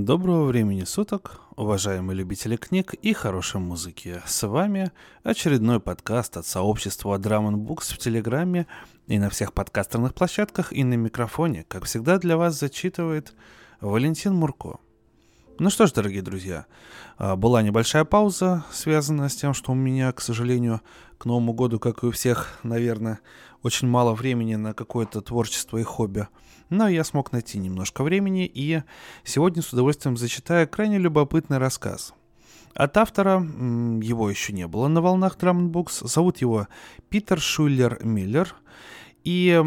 Доброго времени суток, уважаемые любители книг и хорошей музыки. С вами очередной подкаст от сообщества Drum Books в Телеграме и на всех подкастерных площадках и на микрофоне. Как всегда для вас зачитывает Валентин Мурко. Ну что ж, дорогие друзья, а, была небольшая пауза, связанная с тем, что у меня, к сожалению, к Новому году, как и у всех, наверное, очень мало времени на какое-то творчество и хобби. Но я смог найти немножко времени, и сегодня с удовольствием зачитаю крайне любопытный рассказ. От автора, его еще не было на волнах Books, зовут его Питер Шулер Миллер, и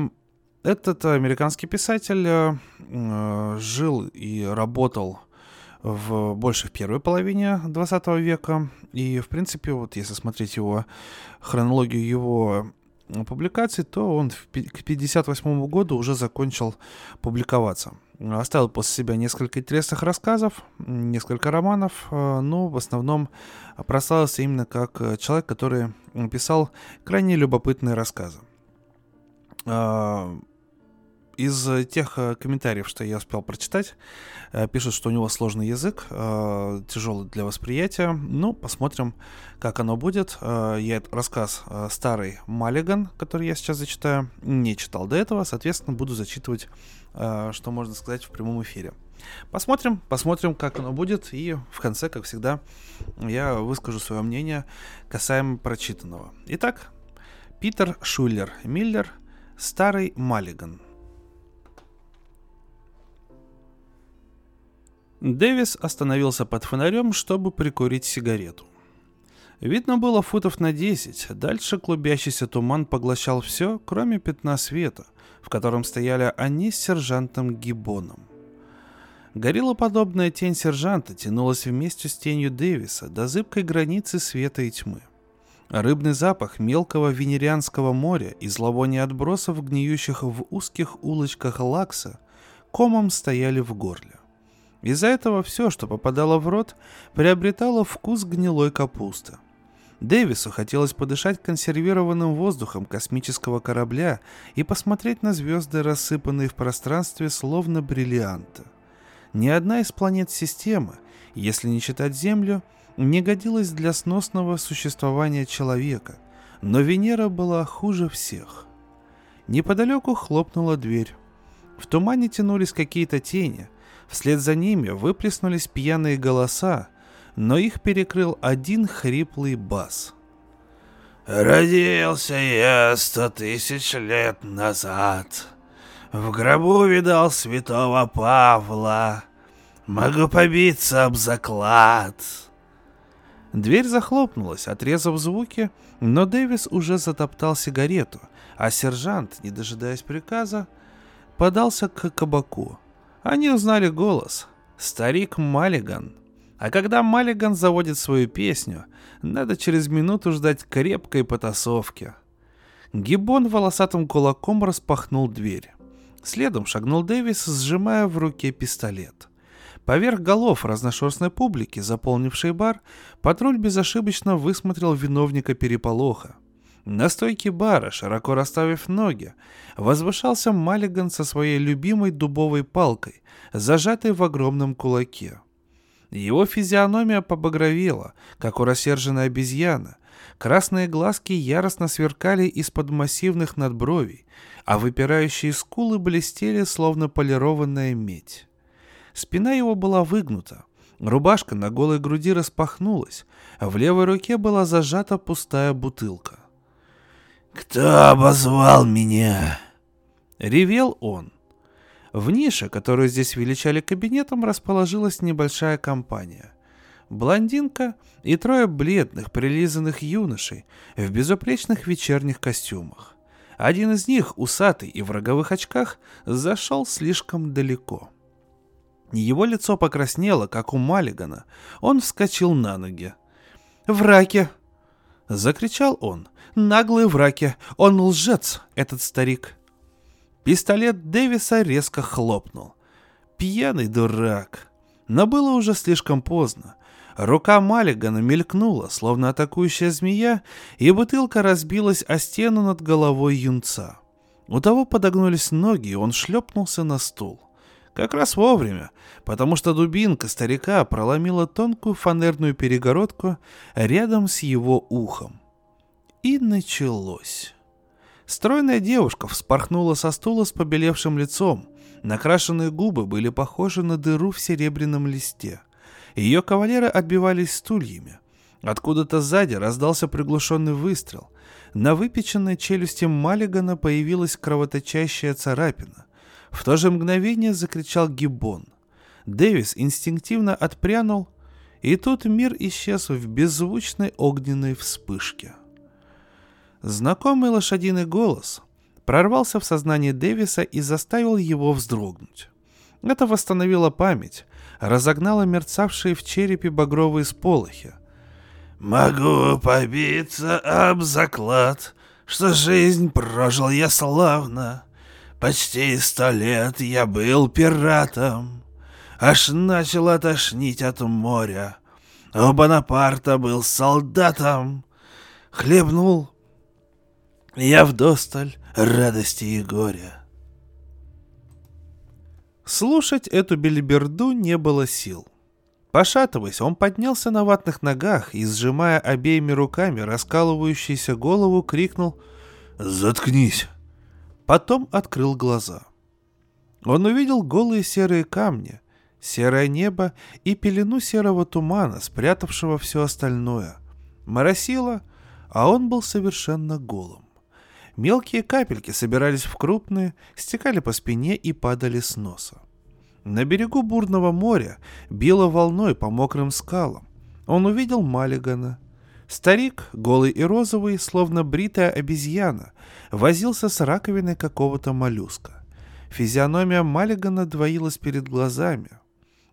этот американский писатель э, э, жил и работал в больше в первой половине 20 века. И, в принципе, вот если смотреть его хронологию его публикаций, то он к 1958 году уже закончил публиковаться. Оставил после себя несколько интересных рассказов, несколько романов, э, но в основном прославился именно как человек, который писал крайне любопытные рассказы. Из э, тех э, комментариев, что я успел прочитать, э, пишут, что у него сложный язык, тяжелый для восприятия. Ну, посмотрим, как оно будет. Я рассказ «Старый Маллиган», который я сейчас зачитаю, не читал до этого, соответственно, буду зачитывать, что можно сказать в прямом эфире. Посмотрим, посмотрим, как оно будет, и в конце, как всегда, я выскажу свое мнение касаемо прочитанного. Итак, Питер Шулер Миллер «Старый Маллиган», Дэвис остановился под фонарем, чтобы прикурить сигарету. Видно было футов на десять, дальше клубящийся туман поглощал все, кроме пятна света, в котором стояли они с сержантом Гибоном. Гориллоподобная тень сержанта тянулась вместе с тенью Дэвиса до зыбкой границы света и тьмы. Рыбный запах мелкого венерианского моря и зловоние отбросов, гниющих в узких улочках Лакса, комом стояли в горле. Из-за этого все, что попадало в рот, приобретало вкус гнилой капусты. Дэвису хотелось подышать консервированным воздухом космического корабля и посмотреть на звезды, рассыпанные в пространстве словно бриллианты. Ни одна из планет системы, если не считать Землю, не годилась для сносного существования человека, но Венера была хуже всех. Неподалеку хлопнула дверь. В тумане тянулись какие-то тени, Вслед за ними выплеснулись пьяные голоса, но их перекрыл один хриплый бас. «Родился я сто тысяч лет назад. В гробу видал святого Павла. Могу побиться об заклад». Дверь захлопнулась, отрезав звуки, но Дэвис уже затоптал сигарету, а сержант, не дожидаясь приказа, подался к кабаку. Они узнали голос. Старик Маллиган. А когда Маллиган заводит свою песню, надо через минуту ждать крепкой потасовки. Гиббон волосатым кулаком распахнул дверь. Следом шагнул Дэвис, сжимая в руке пистолет. Поверх голов разношерстной публики, заполнившей бар, патруль безошибочно высмотрел виновника переполоха. На стойке бара, широко расставив ноги, возвышался Маллиган со своей любимой дубовой палкой, зажатой в огромном кулаке. Его физиономия побагровела, как у рассерженной обезьяны. Красные глазки яростно сверкали из-под массивных надбровий, а выпирающие скулы блестели, словно полированная медь. Спина его была выгнута, рубашка на голой груди распахнулась, а в левой руке была зажата пустая бутылка. «Кто обозвал меня?» Ревел он. В нише, которую здесь величали кабинетом, расположилась небольшая компания. Блондинка и трое бледных, прилизанных юношей в безупречных вечерних костюмах. Один из них, усатый и в роговых очках, зашел слишком далеко. Его лицо покраснело, как у Маллигана. Он вскочил на ноги. «Враки!» — закричал он. «Наглые враки! Он лжец, этот старик!» Пистолет Дэвиса резко хлопнул. Пьяный дурак. Но было уже слишком поздно. Рука Маллигана мелькнула, словно атакующая змея, и бутылка разбилась о стену над головой юнца. У того подогнулись ноги, и он шлепнулся на стул. Как раз вовремя, потому что дубинка старика проломила тонкую фанерную перегородку рядом с его ухом. И началось. Стройная девушка вспорхнула со стула с побелевшим лицом. Накрашенные губы были похожи на дыру в серебряном листе. Ее кавалеры отбивались стульями. Откуда-то сзади раздался приглушенный выстрел. На выпеченной челюсти Маллигана появилась кровоточащая царапина. В то же мгновение закричал Гиббон. Дэвис инстинктивно отпрянул, и тут мир исчез в беззвучной огненной вспышке. Знакомый лошадиный голос прорвался в сознание Дэвиса и заставил его вздрогнуть. Это восстановило память, разогнало мерцавшие в черепе багровые сполохи. «Могу побиться об заклад, что жизнь прожил я славно. Почти сто лет я был пиратом, аж начал тошнить от моря. У Бонапарта был солдатом, хлебнул я вдосталь радости и горя. Слушать эту белиберду не было сил. Пошатываясь, он поднялся на ватных ногах и, сжимая обеими руками раскалывающуюся голову, крикнул «Заткнись!». Потом открыл глаза. Он увидел голые серые камни, серое небо и пелену серого тумана, спрятавшего все остальное. Моросило, а он был совершенно голым. Мелкие капельки собирались в крупные, стекали по спине и падали с носа. На берегу бурного моря било волной по мокрым скалам. Он увидел Маллигана. Старик, голый и розовый, словно бритая обезьяна, возился с раковиной какого-то моллюска. Физиономия Маллигана двоилась перед глазами.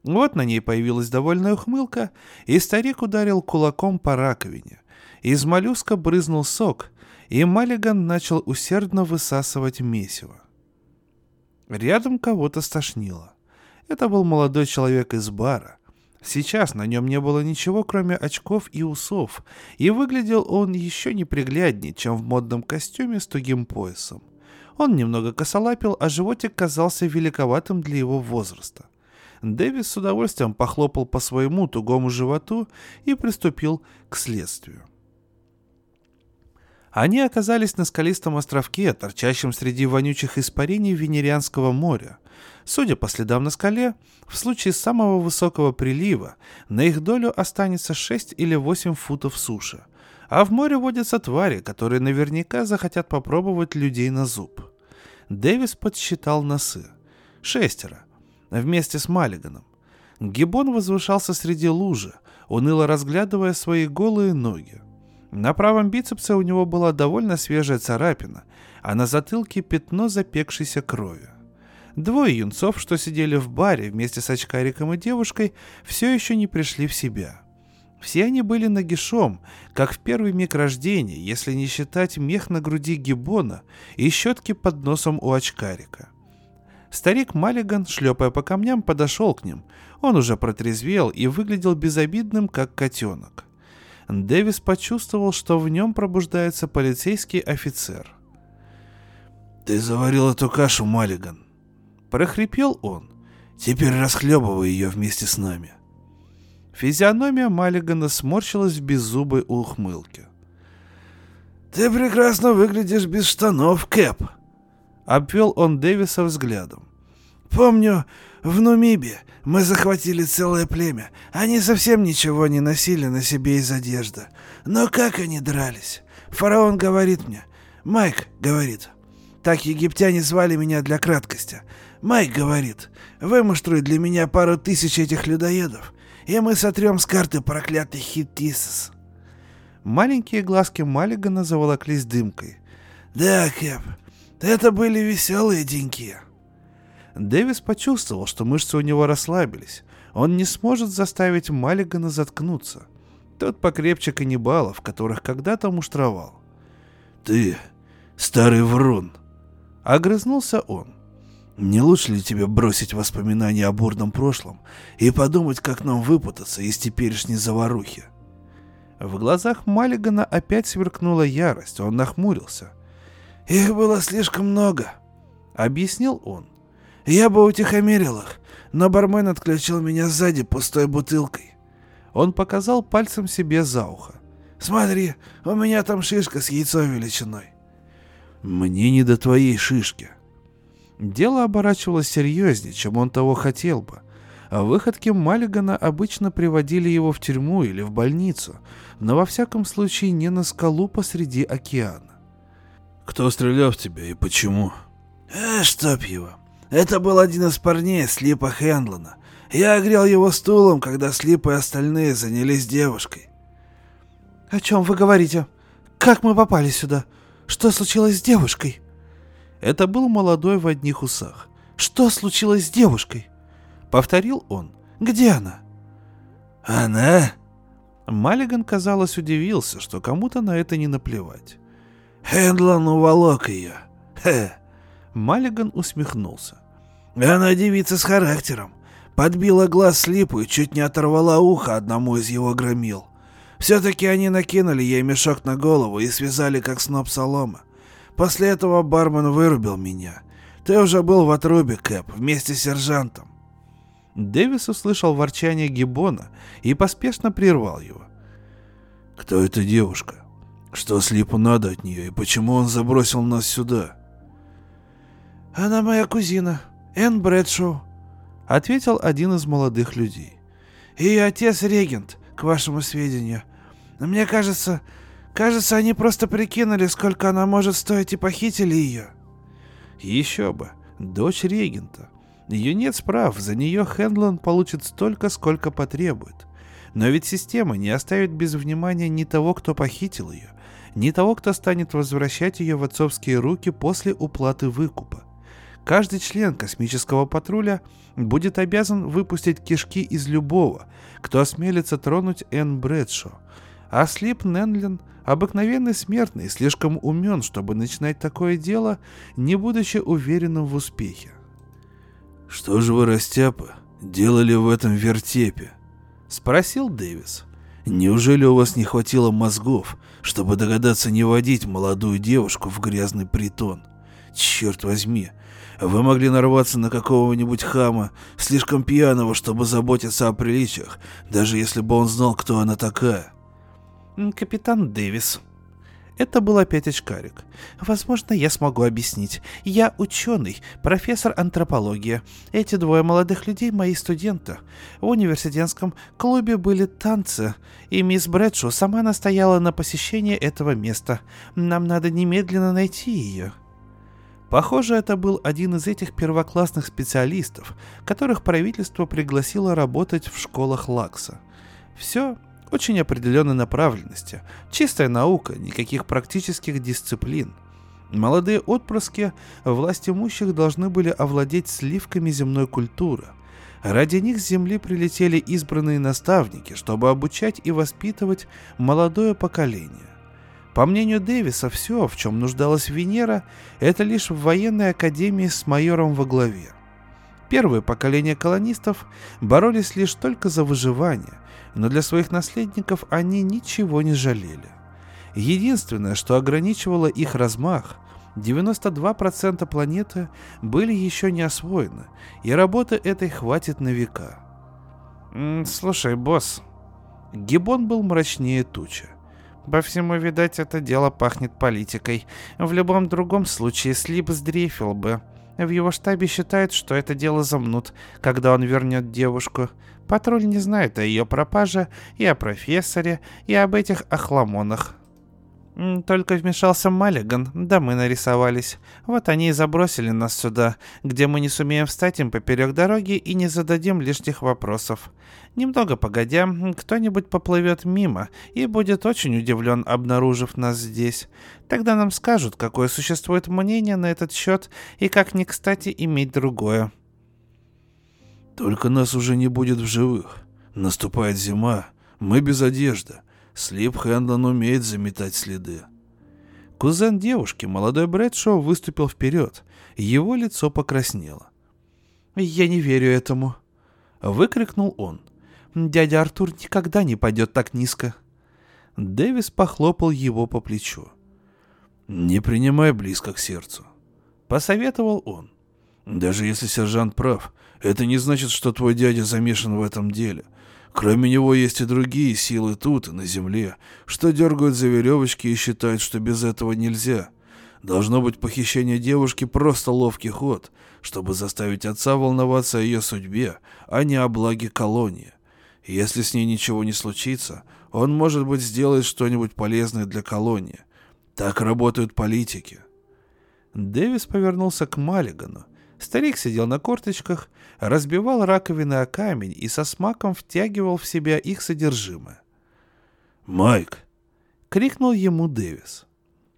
Вот на ней появилась довольная ухмылка, и старик ударил кулаком по раковине. Из моллюска брызнул сок, и Маллиган начал усердно высасывать месиво. Рядом кого-то стошнило. Это был молодой человек из бара. Сейчас на нем не было ничего, кроме очков и усов, и выглядел он еще непригляднее, чем в модном костюме с тугим поясом. Он немного косолапил, а животик казался великоватым для его возраста. Дэвис с удовольствием похлопал по своему тугому животу и приступил к следствию. Они оказались на скалистом островке, торчащем среди вонючих испарений Венерианского моря. Судя по следам на скале, в случае самого высокого прилива на их долю останется 6 или 8 футов суши. А в море водятся твари, которые наверняка захотят попробовать людей на зуб. Дэвис подсчитал носы. Шестеро. Вместе с Маллиганом. Гибон возвышался среди лужи, уныло разглядывая свои голые ноги. На правом бицепсе у него была довольно свежая царапина, а на затылке пятно запекшейся крови. Двое юнцов, что сидели в баре вместе с очкариком и девушкой, все еще не пришли в себя. Все они были нагишом, как в первый миг рождения, если не считать мех на груди гибона и щетки под носом у очкарика. Старик Маллиган, шлепая по камням, подошел к ним. Он уже протрезвел и выглядел безобидным, как котенок. Дэвис почувствовал, что в нем пробуждается полицейский офицер. «Ты заварил эту кашу, Маллиган!» Прохрипел он. «Теперь расхлебывай ее вместе с нами!» Физиономия Маллигана сморщилась в беззубой ухмылке. «Ты прекрасно выглядишь без штанов, Кэп!» Обвел он Дэвиса взглядом. «Помню, в Нумибе мы захватили целое племя. Они совсем ничего не носили на себе из одежды. Но как они дрались? Фараон говорит мне. Майк говорит. Так египтяне звали меня для краткости. Майк говорит. Вымуштруй для меня пару тысяч этих людоедов, и мы сотрем с карты проклятый Хиттисос. Маленькие глазки Маллигана заволоклись дымкой. Да, Кэп, это были веселые деньки. Дэвис почувствовал, что мышцы у него расслабились. Он не сможет заставить Маллигана заткнуться. Тот покрепче каннибалов, которых когда-то муштровал. «Ты старый врун!» Огрызнулся он. «Не лучше ли тебе бросить воспоминания о бурном прошлом и подумать, как нам выпутаться из теперешней заварухи?» В глазах Маллигана опять сверкнула ярость, он нахмурился. «Их было слишком много», — объяснил он. Я бы утихомирил их, но бармен отключил меня сзади пустой бутылкой. Он показал пальцем себе за ухо. Смотри, у меня там шишка с яйцо величиной. Мне не до твоей шишки. Дело оборачивалось серьезнее, чем он того хотел бы. А выходки Маллигана обычно приводили его в тюрьму или в больницу, но во всяком случае не на скалу посреди океана. «Кто стрелял в тебя и почему?» «А, чтоб его. Это был один из парней Слипа Хендлона. Я огрел его стулом, когда Слип и остальные занялись девушкой. «О чем вы говорите? Как мы попали сюда? Что случилось с девушкой?» Это был молодой в одних усах. «Что случилось с девушкой?» Повторил он. «Где она?» «Она?» Маллиган, казалось, удивился, что кому-то на это не наплевать. Хендлон уволок ее. Хе. Маллиган усмехнулся. Она девица с характером. Подбила глаз слипу и чуть не оторвала ухо одному из его громил. Все-таки они накинули ей мешок на голову и связали как сноп соломы. После этого бармен вырубил меня. Ты уже был в отрубе, Кэп, вместе с сержантом. Дэвис услышал ворчание Гиббона и поспешно прервал его. «Кто эта девушка? Что Слипу надо от нее и почему он забросил нас сюда?» «Она моя кузина, Энн Брэдшоу», — ответил один из молодых людей. «Ее отец регент, к вашему сведению. Мне кажется, кажется, они просто прикинули, сколько она может стоить и похитили ее. Еще бы, дочь регента. Ее нет справ, за нее Хендлон получит столько, сколько потребует. Но ведь система не оставит без внимания ни того, кто похитил ее, ни того, кто станет возвращать ее в отцовские руки после уплаты выкупа. Каждый член космического патруля будет обязан выпустить кишки из любого, кто осмелится тронуть Энн Брэдшо, а Слип Ненлин — обыкновенный смертный, слишком умен, чтобы начинать такое дело, не будучи уверенным в успехе. «Что же вы, растяпы, делали в этом вертепе?» — спросил Дэвис. «Неужели у вас не хватило мозгов, чтобы догадаться не водить молодую девушку в грязный притон? Черт возьми, вы могли нарваться на какого-нибудь хама, слишком пьяного, чтобы заботиться о приличиях, даже если бы он знал, кто она такая. «Капитан Дэвис». Это был опять очкарик. Возможно, я смогу объяснить. Я ученый, профессор антропологии. Эти двое молодых людей мои студенты. В университетском клубе были танцы, и мисс Брэдшоу сама настояла на посещении этого места. Нам надо немедленно найти ее. Похоже, это был один из этих первоклассных специалистов, которых правительство пригласило работать в школах Лакса. Все очень определенной направленности. Чистая наука, никаких практических дисциплин. Молодые отпрыски власть имущих должны были овладеть сливками земной культуры. Ради них с земли прилетели избранные наставники, чтобы обучать и воспитывать молодое поколение. По мнению Дэвиса, все, в чем нуждалась Венера, это лишь в военной академии с майором во главе. Первое поколение колонистов боролись лишь только за выживание, но для своих наследников они ничего не жалели. Единственное, что ограничивало их размах, 92% планеты были еще не освоены, и работы этой хватит на века. «Слушай, босс...» Гибон был мрачнее тучи. По всему, видать, это дело пахнет политикой. В любом другом случае Слип сдрефил бы. В его штабе считают, что это дело замнут, когда он вернет девушку. Патруль не знает о ее пропаже, и о профессоре, и об этих охламонах. Только вмешался Маллиган, да мы нарисовались. Вот они и забросили нас сюда, где мы не сумеем встать им поперек дороги и не зададим лишних вопросов. Немного погодя, кто-нибудь поплывет мимо и будет очень удивлен, обнаружив нас здесь. Тогда нам скажут, какое существует мнение на этот счет и как не кстати иметь другое. Только нас уже не будет в живых. Наступает зима, мы без одежды. Слип Хэндон умеет заметать следы. Кузен девушки, молодой Брэдшоу, выступил вперед. Его лицо покраснело. «Я не верю этому», — выкрикнул он. «Дядя Артур никогда не пойдет так низко». Дэвис похлопал его по плечу. «Не принимай близко к сердцу», — посоветовал он. Даже если сержант прав, это не значит, что твой дядя замешан в этом деле. Кроме него есть и другие силы тут, на земле, что дергают за веревочки и считают, что без этого нельзя. Должно быть, похищение девушки просто ловкий ход, чтобы заставить отца волноваться о ее судьбе, а не о благе колонии. Если с ней ничего не случится, он, может быть, сделает что-нибудь полезное для колонии. Так работают политики. Дэвис повернулся к Маллигану. Старик сидел на корточках, разбивал раковины о камень и со смаком втягивал в себя их содержимое. «Майк!» — крикнул ему Дэвис.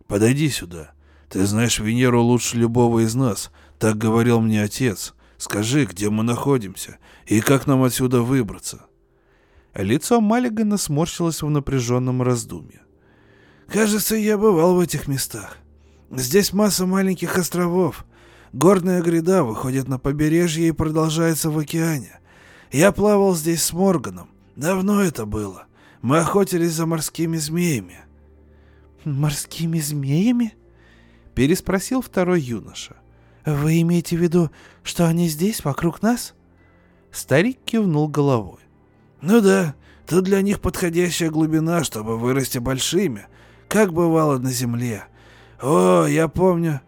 «Подойди сюда. Ты знаешь Венеру лучше любого из нас. Так говорил мне отец. Скажи, где мы находимся и как нам отсюда выбраться?» Лицо Маллигана сморщилось в напряженном раздумье. «Кажется, я бывал в этих местах. Здесь масса маленьких островов. Горная гряда выходит на побережье и продолжается в океане. Я плавал здесь с Морганом. Давно это было. Мы охотились за морскими змеями». «Морскими змеями?» — переспросил второй юноша. «Вы имеете в виду, что они здесь, вокруг нас?» Старик кивнул головой. «Ну да, тут для них подходящая глубина, чтобы вырасти большими, как бывало на земле. О, я помню...»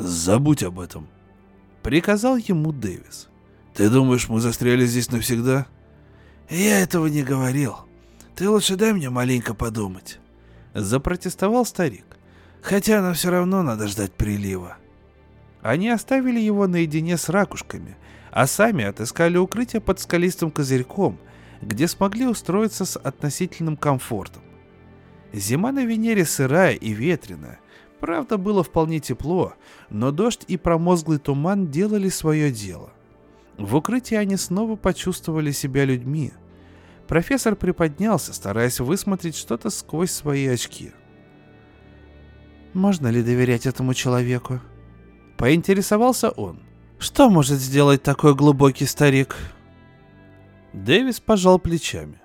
«Забудь об этом», — приказал ему Дэвис. «Ты думаешь, мы застряли здесь навсегда?» «Я этого не говорил. Ты лучше дай мне маленько подумать», — запротестовал старик. «Хотя нам все равно надо ждать прилива». Они оставили его наедине с ракушками, а сами отыскали укрытие под скалистым козырьком, где смогли устроиться с относительным комфортом. Зима на Венере сырая и ветреная. Правда, было вполне тепло, но дождь и промозглый туман делали свое дело. В укрытии они снова почувствовали себя людьми. Профессор приподнялся, стараясь высмотреть что-то сквозь свои очки. «Можно ли доверять этому человеку?» Поинтересовался он. «Что может сделать такой глубокий старик?» Дэвис пожал плечами.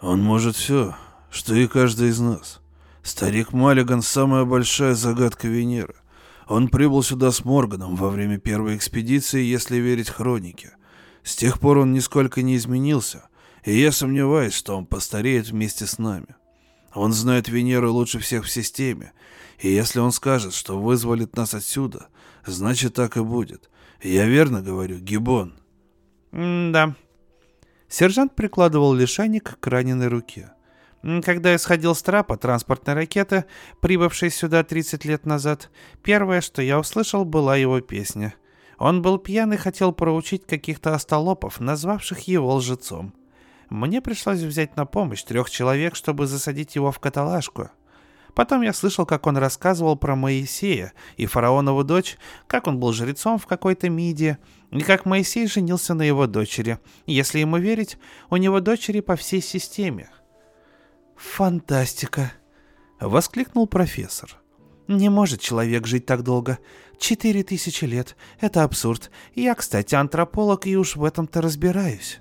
«Он может все, что и каждый из нас. Старик Маллиган — самая большая загадка Венеры. Он прибыл сюда с Морганом во время первой экспедиции, если верить хронике. С тех пор он нисколько не изменился, и я сомневаюсь, что он постареет вместе с нами. Он знает Венеру лучше всех в системе, и если он скажет, что вызволит нас отсюда, значит так и будет. Я верно говорю, Гибон? «Да», Сержант прикладывал лишайник к раненой руке. Когда я сходил с трапа транспортной ракеты, прибывшей сюда 30 лет назад, первое, что я услышал, была его песня. Он был пьян и хотел проучить каких-то остолопов, назвавших его лжецом. Мне пришлось взять на помощь трех человек, чтобы засадить его в каталажку. Потом я слышал, как он рассказывал про Моисея и фараонову дочь, как он был жрецом в какой-то миде, и как Моисей женился на его дочери. Если ему верить, у него дочери по всей системе. «Фантастика!» — воскликнул профессор. «Не может человек жить так долго. Четыре тысячи лет. Это абсурд. Я, кстати, антрополог и уж в этом-то разбираюсь».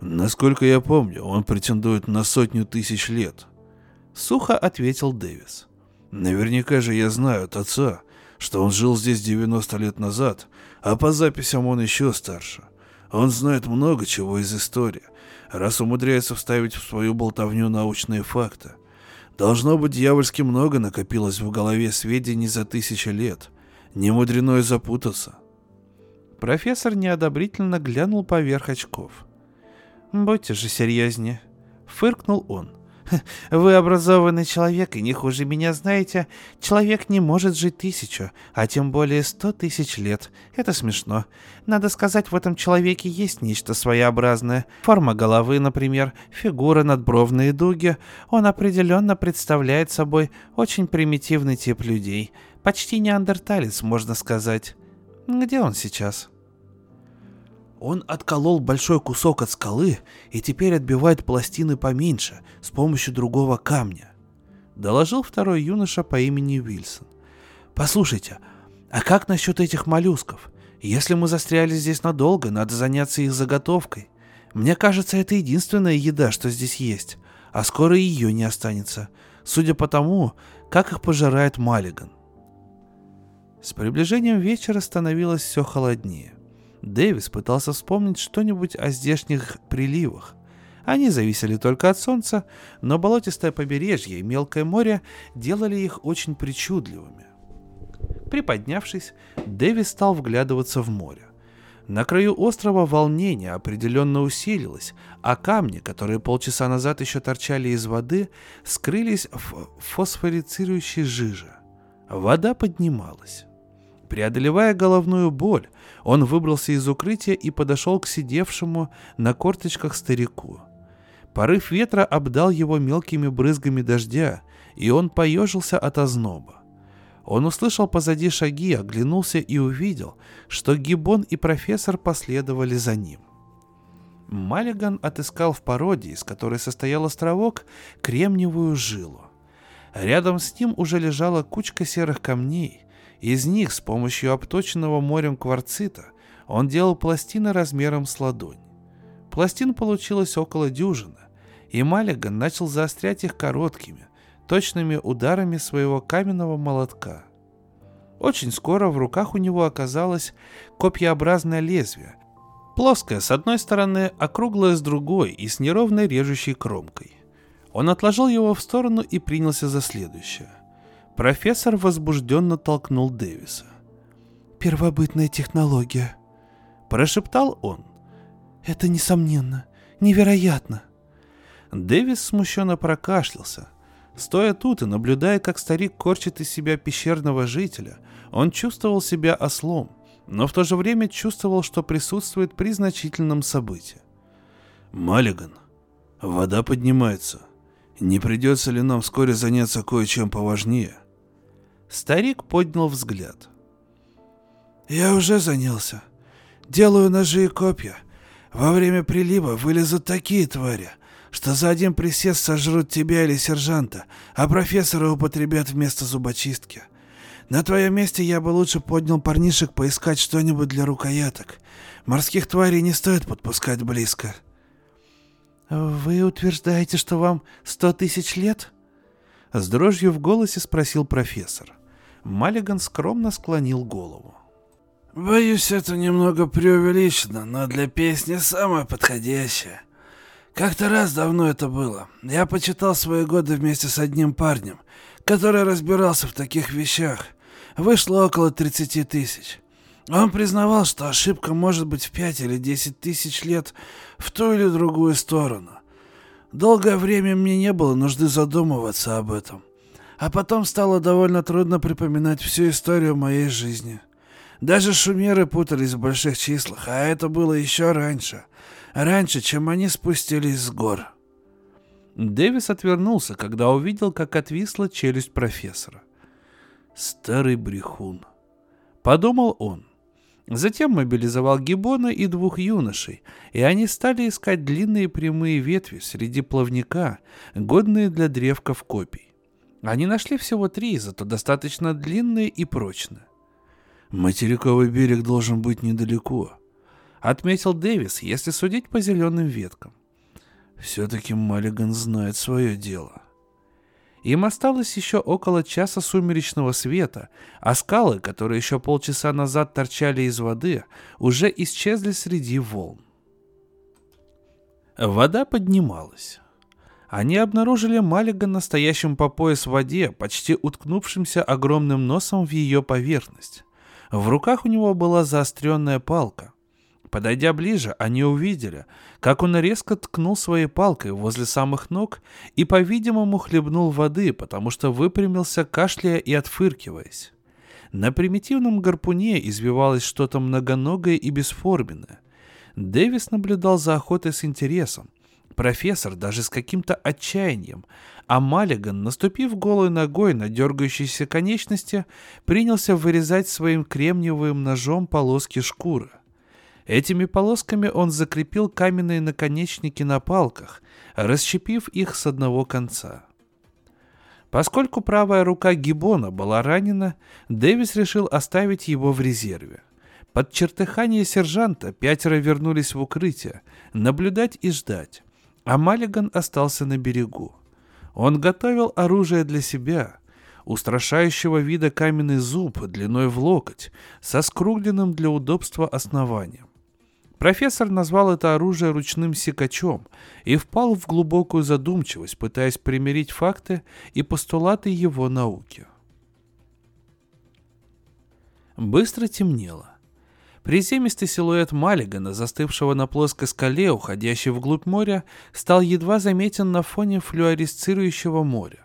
«Насколько я помню, он претендует на сотню тысяч лет», — сухо ответил Дэвис. «Наверняка же я знаю от отца, что он жил здесь 90 лет назад, а по записям он еще старше. Он знает много чего из истории, раз умудряется вставить в свою болтовню научные факты. Должно быть, дьявольски много накопилось в голове сведений за тысячи лет. Не мудрено и запутаться. Профессор неодобрительно глянул поверх очков. «Будьте же серьезнее», — фыркнул он. Вы образованный человек и не хуже меня знаете. Человек не может жить тысячу, а тем более сто тысяч лет. Это смешно. Надо сказать, в этом человеке есть нечто своеобразное. Форма головы, например, фигура, надбровные дуги. Он определенно представляет собой очень примитивный тип людей. Почти неандерталец, можно сказать. Где он сейчас?» Он отколол большой кусок от скалы и теперь отбивает пластины поменьше с помощью другого камня. Доложил второй юноша по имени Вильсон. Послушайте, а как насчет этих моллюсков? Если мы застряли здесь надолго, надо заняться их заготовкой. Мне кажется, это единственная еда, что здесь есть, а скоро ее не останется, судя по тому, как их пожирает Маллиган. С приближением вечера становилось все холоднее. Дэвис пытался вспомнить что-нибудь о здешних приливах. Они зависели только от солнца, но болотистое побережье и мелкое море делали их очень причудливыми. Приподнявшись, Дэвис стал вглядываться в море. На краю острова волнение определенно усилилось, а камни, которые полчаса назад еще торчали из воды, скрылись в фосфорицирующей жиже. Вода поднималась. Преодолевая головную боль, он выбрался из укрытия и подошел к сидевшему на корточках старику. Порыв ветра обдал его мелкими брызгами дождя, и он поежился от озноба. Он услышал позади шаги, оглянулся и увидел, что Гибон и профессор последовали за ним. Маллиган отыскал в породе, из которой состоял островок, кремниевую жилу. Рядом с ним уже лежала кучка серых камней, из них с помощью обточенного морем кварцита он делал пластины размером с ладонь. Пластин получилось около дюжины, и Маллиган начал заострять их короткими, точными ударами своего каменного молотка. Очень скоро в руках у него оказалось копьеобразное лезвие, плоское с одной стороны, округлое с другой и с неровной режущей кромкой. Он отложил его в сторону и принялся за следующее. Профессор возбужденно толкнул Дэвиса. «Первобытная технология», – прошептал он. «Это несомненно, невероятно». Дэвис смущенно прокашлялся. Стоя тут и наблюдая, как старик корчит из себя пещерного жителя, он чувствовал себя ослом, но в то же время чувствовал, что присутствует при значительном событии. «Маллиган, вода поднимается. Не придется ли нам вскоре заняться кое-чем поважнее?» Старик поднял взгляд. «Я уже занялся. Делаю ножи и копья. Во время прилива вылезут такие твари, что за один присест сожрут тебя или сержанта, а профессора употребят вместо зубочистки. На твоем месте я бы лучше поднял парнишек поискать что-нибудь для рукояток. Морских тварей не стоит подпускать близко». «Вы утверждаете, что вам сто тысяч лет?» С дрожью в голосе спросил профессор. Маллиган скромно склонил голову. «Боюсь, это немного преувеличено, но для песни самое подходящее. Как-то раз давно это было. Я почитал свои годы вместе с одним парнем, который разбирался в таких вещах. Вышло около 30 тысяч. Он признавал, что ошибка может быть в 5 или 10 тысяч лет в ту или другую сторону. Долгое время мне не было нужды задумываться об этом. А потом стало довольно трудно припоминать всю историю моей жизни. Даже шумеры путались в больших числах, а это было еще раньше. Раньше, чем они спустились с гор. Дэвис отвернулся, когда увидел, как отвисла челюсть профессора. «Старый брехун», — подумал он. Затем мобилизовал Гибона и двух юношей, и они стали искать длинные прямые ветви среди плавника, годные для древков копий. Они нашли всего три, зато достаточно длинные и прочные. «Материковый берег должен быть недалеко», — отметил Дэвис, если судить по зеленым веткам. «Все-таки Маллиган знает свое дело». Им осталось еще около часа сумеречного света, а скалы, которые еще полчаса назад торчали из воды, уже исчезли среди волн. Вода поднималась они обнаружили Маллига настоящим по пояс в воде, почти уткнувшимся огромным носом в ее поверхность. В руках у него была заостренная палка. Подойдя ближе, они увидели, как он резко ткнул своей палкой возле самых ног и, по-видимому, хлебнул воды, потому что выпрямился, кашляя и отфыркиваясь. На примитивном гарпуне извивалось что-то многоногое и бесформенное. Дэвис наблюдал за охотой с интересом, Профессор даже с каким-то отчаянием, а Маллиган, наступив голой ногой на дергающиеся конечности, принялся вырезать своим кремниевым ножом полоски шкуры. Этими полосками он закрепил каменные наконечники на палках, расщепив их с одного конца. Поскольку правая рука Гибона была ранена, Дэвис решил оставить его в резерве. Под чертыхание сержанта пятеро вернулись в укрытие, наблюдать и ждать а Маллиган остался на берегу. Он готовил оружие для себя. устрашающего вида каменный зуб длиной в локоть, со скругленным для удобства основанием. Профессор назвал это оружие ручным секачом и впал в глубокую задумчивость, пытаясь примирить факты и постулаты его науки. Быстро темнело. Приземистый силуэт Маллигана, застывшего на плоской скале, уходящей вглубь моря, стал едва заметен на фоне флюоресцирующего моря.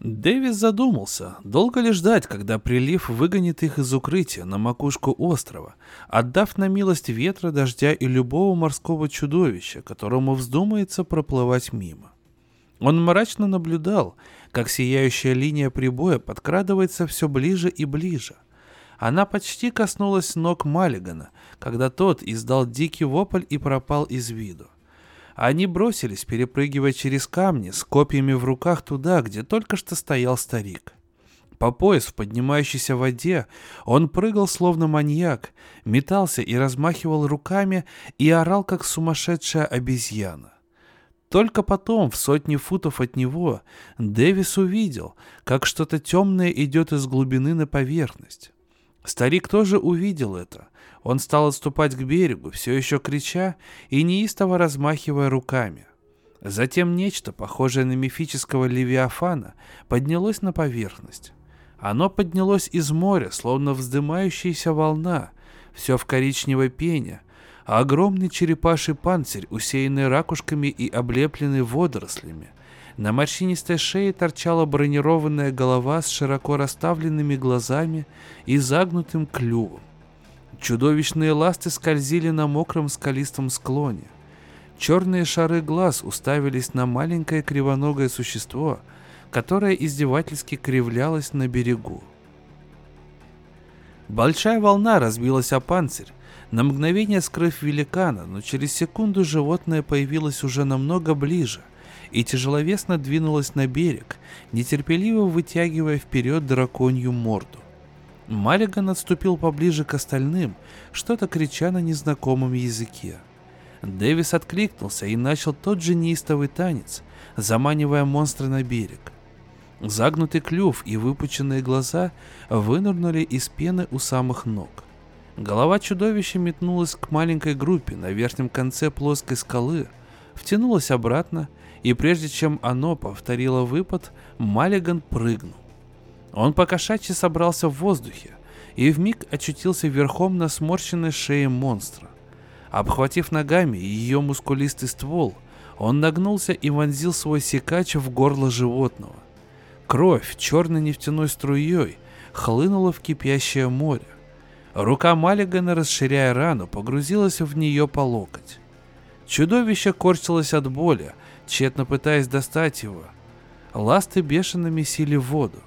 Дэвис задумался, долго ли ждать, когда прилив выгонит их из укрытия на макушку острова, отдав на милость ветра, дождя и любого морского чудовища, которому вздумается проплывать мимо. Он мрачно наблюдал, как сияющая линия прибоя подкрадывается все ближе и ближе. Она почти коснулась ног Маллигана, когда тот издал дикий вопль и пропал из виду. Они бросились, перепрыгивая через камни, с копьями в руках туда, где только что стоял старик. По пояс в поднимающейся воде он прыгал словно маньяк, метался и размахивал руками и орал, как сумасшедшая обезьяна. Только потом, в сотни футов от него, Дэвис увидел, как что-то темное идет из глубины на поверхность. Старик тоже увидел это, он стал отступать к берегу, все еще крича и неистово размахивая руками. Затем нечто, похожее на мифического левиафана, поднялось на поверхность. Оно поднялось из моря, словно вздымающаяся волна, все в коричневой пене, а огромный черепаший панцирь, усеянный ракушками и облепленный водорослями. На морщинистой шее торчала бронированная голова с широко расставленными глазами и загнутым клювом. Чудовищные ласты скользили на мокром скалистом склоне. Черные шары глаз уставились на маленькое кривоногое существо, которое издевательски кривлялось на берегу. Большая волна разбилась о панцирь, на мгновение скрыв великана, но через секунду животное появилось уже намного ближе и тяжеловесно двинулось на берег, нетерпеливо вытягивая вперед драконью морду. Маллиган отступил поближе к остальным, что-то крича на незнакомом языке. Дэвис откликнулся и начал тот же неистовый танец, заманивая монстра на берег. Загнутый клюв и выпученные глаза вынырнули из пены у самых ног. Голова чудовища метнулась к маленькой группе на верхнем конце плоской скалы, втянулась обратно, и прежде чем оно повторило выпад, Маллиган прыгнул. Он покошачьи собрался в воздухе и вмиг очутился верхом на сморщенной шее монстра. Обхватив ногами ее мускулистый ствол, он нагнулся и вонзил свой секач в горло животного. Кровь черной нефтяной струей хлынула в кипящее море. Рука Маллигана, расширяя рану, погрузилась в нее по локоть. Чудовище корчилось от боли, тщетно пытаясь достать его. Ласты бешено месили воду.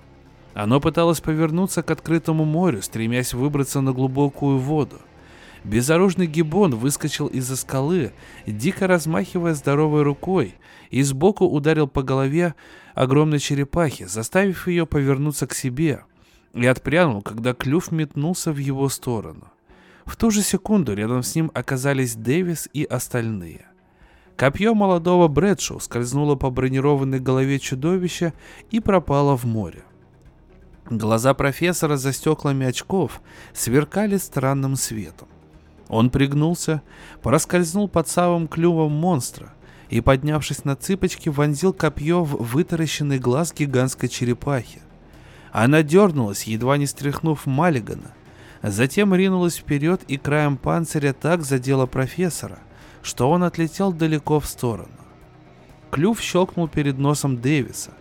Оно пыталось повернуться к открытому морю, стремясь выбраться на глубокую воду. Безоружный гибон выскочил из-за скалы, дико размахивая здоровой рукой, и сбоку ударил по голове огромной черепахи, заставив ее повернуться к себе, и отпрянул, когда клюв метнулся в его сторону. В ту же секунду рядом с ним оказались Дэвис и остальные. Копье молодого Брэдшоу скользнуло по бронированной голове чудовища и пропало в море. Глаза профессора за стеклами очков сверкали странным светом. Он пригнулся, проскользнул под самым клювом монстра и, поднявшись на цыпочки, вонзил копье в вытаращенный глаз гигантской черепахи. Она дернулась, едва не стряхнув Маллигана, затем ринулась вперед и краем панциря так задела профессора, что он отлетел далеко в сторону. Клюв щелкнул перед носом Дэвиса.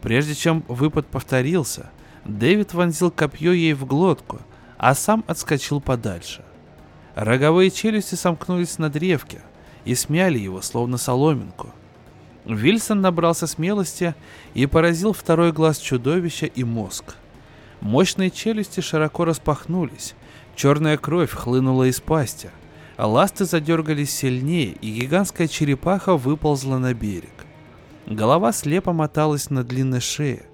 Прежде чем выпад повторился – Дэвид вонзил копье ей в глотку, а сам отскочил подальше. Роговые челюсти сомкнулись на древке и смяли его, словно соломинку. Вильсон набрался смелости и поразил второй глаз чудовища и мозг. Мощные челюсти широко распахнулись, черная кровь хлынула из пасти, ласты задергались сильнее, и гигантская черепаха выползла на берег. Голова слепо моталась на длинной шее,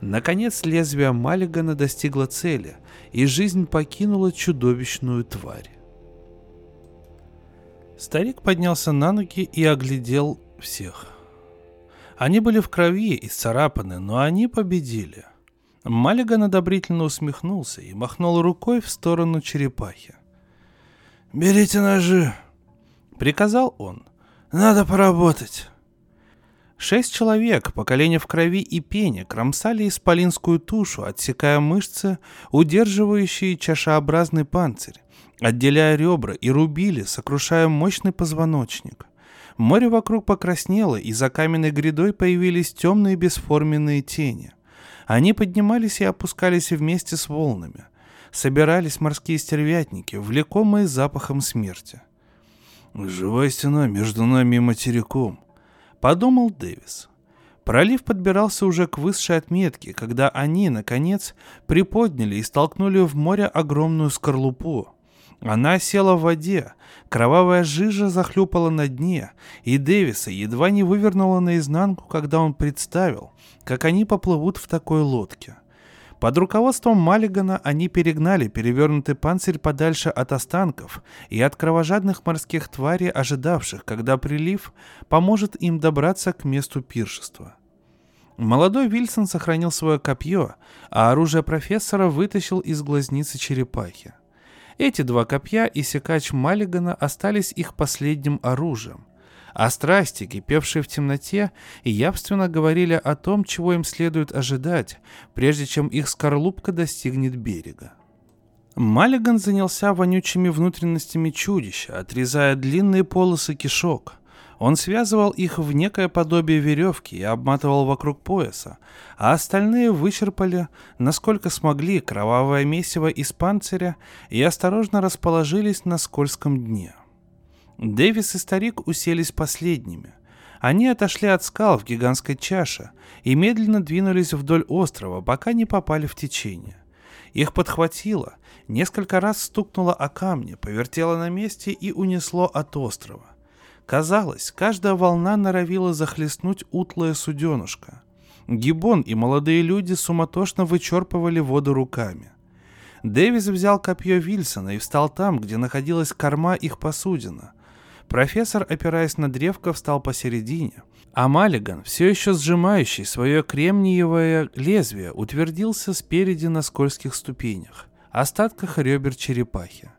Наконец лезвие Маллигана достигло цели, и жизнь покинула чудовищную тварь. Старик поднялся на ноги и оглядел всех. Они были в крови и царапаны, но они победили. Маллиган одобрительно усмехнулся и махнул рукой в сторону черепахи. «Берите ножи», — приказал он. «Надо поработать». Шесть человек, по в крови и пене, кромсали исполинскую тушу, отсекая мышцы, удерживающие чашеобразный панцирь, отделяя ребра и рубили, сокрушая мощный позвоночник. Море вокруг покраснело, и за каменной грядой появились темные бесформенные тени. Они поднимались и опускались вместе с волнами. Собирались морские стервятники, влекомые запахом смерти. «Живая стена между нами и материком», — подумал Дэвис. Пролив подбирался уже к высшей отметке, когда они, наконец, приподняли и столкнули в море огромную скорлупу. Она села в воде, кровавая жижа захлюпала на дне, и Дэвиса едва не вывернула наизнанку, когда он представил, как они поплывут в такой лодке. Под руководством Маллигана они перегнали перевернутый панцирь подальше от останков и от кровожадных морских тварей, ожидавших, когда прилив поможет им добраться к месту пиршества. Молодой Вильсон сохранил свое копье, а оружие профессора вытащил из глазницы черепахи. Эти два копья и секач Маллигана остались их последним оружием. А страсти, кипевшие в темноте, явственно говорили о том, чего им следует ожидать, прежде чем их скорлупка достигнет берега. Маллиган занялся вонючими внутренностями чудища, отрезая длинные полосы кишок. Он связывал их в некое подобие веревки и обматывал вокруг пояса, а остальные вычерпали, насколько смогли, кровавое месиво из панциря и осторожно расположились на скользком дне. Дэвис и старик уселись последними. Они отошли от скал в гигантской чаше и медленно двинулись вдоль острова, пока не попали в течение. Их подхватило, несколько раз стукнуло о камни, повертело на месте и унесло от острова. Казалось, каждая волна норовила захлестнуть утлое суденышко. Гибон и молодые люди суматошно вычерпывали воду руками. Дэвис взял копье Вильсона и встал там, где находилась корма их посудина. Профессор, опираясь на древко, встал посередине, а Маллиган, все еще сжимающий свое кремниевое лезвие, утвердился спереди на скользких ступенях, остатках ребер черепахи.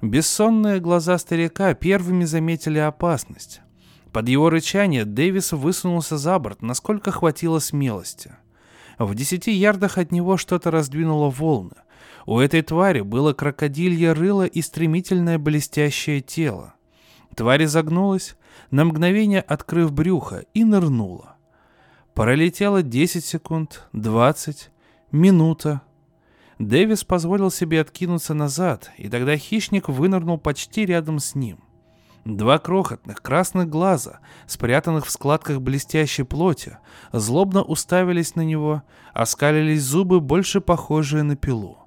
Бессонные глаза старика первыми заметили опасность. Под его рычание Дэвис высунулся за борт, насколько хватило смелости. В десяти ярдах от него что-то раздвинуло волны. У этой твари было крокодилье рыло и стремительное блестящее тело. Тварь загнулась, на мгновение открыв брюхо, и нырнула. Пролетело 10 секунд, 20, минута, Дэвис позволил себе откинуться назад, и тогда хищник вынырнул почти рядом с ним. Два крохотных красных глаза, спрятанных в складках блестящей плоти, злобно уставились на него, оскалились зубы, больше похожие на пилу.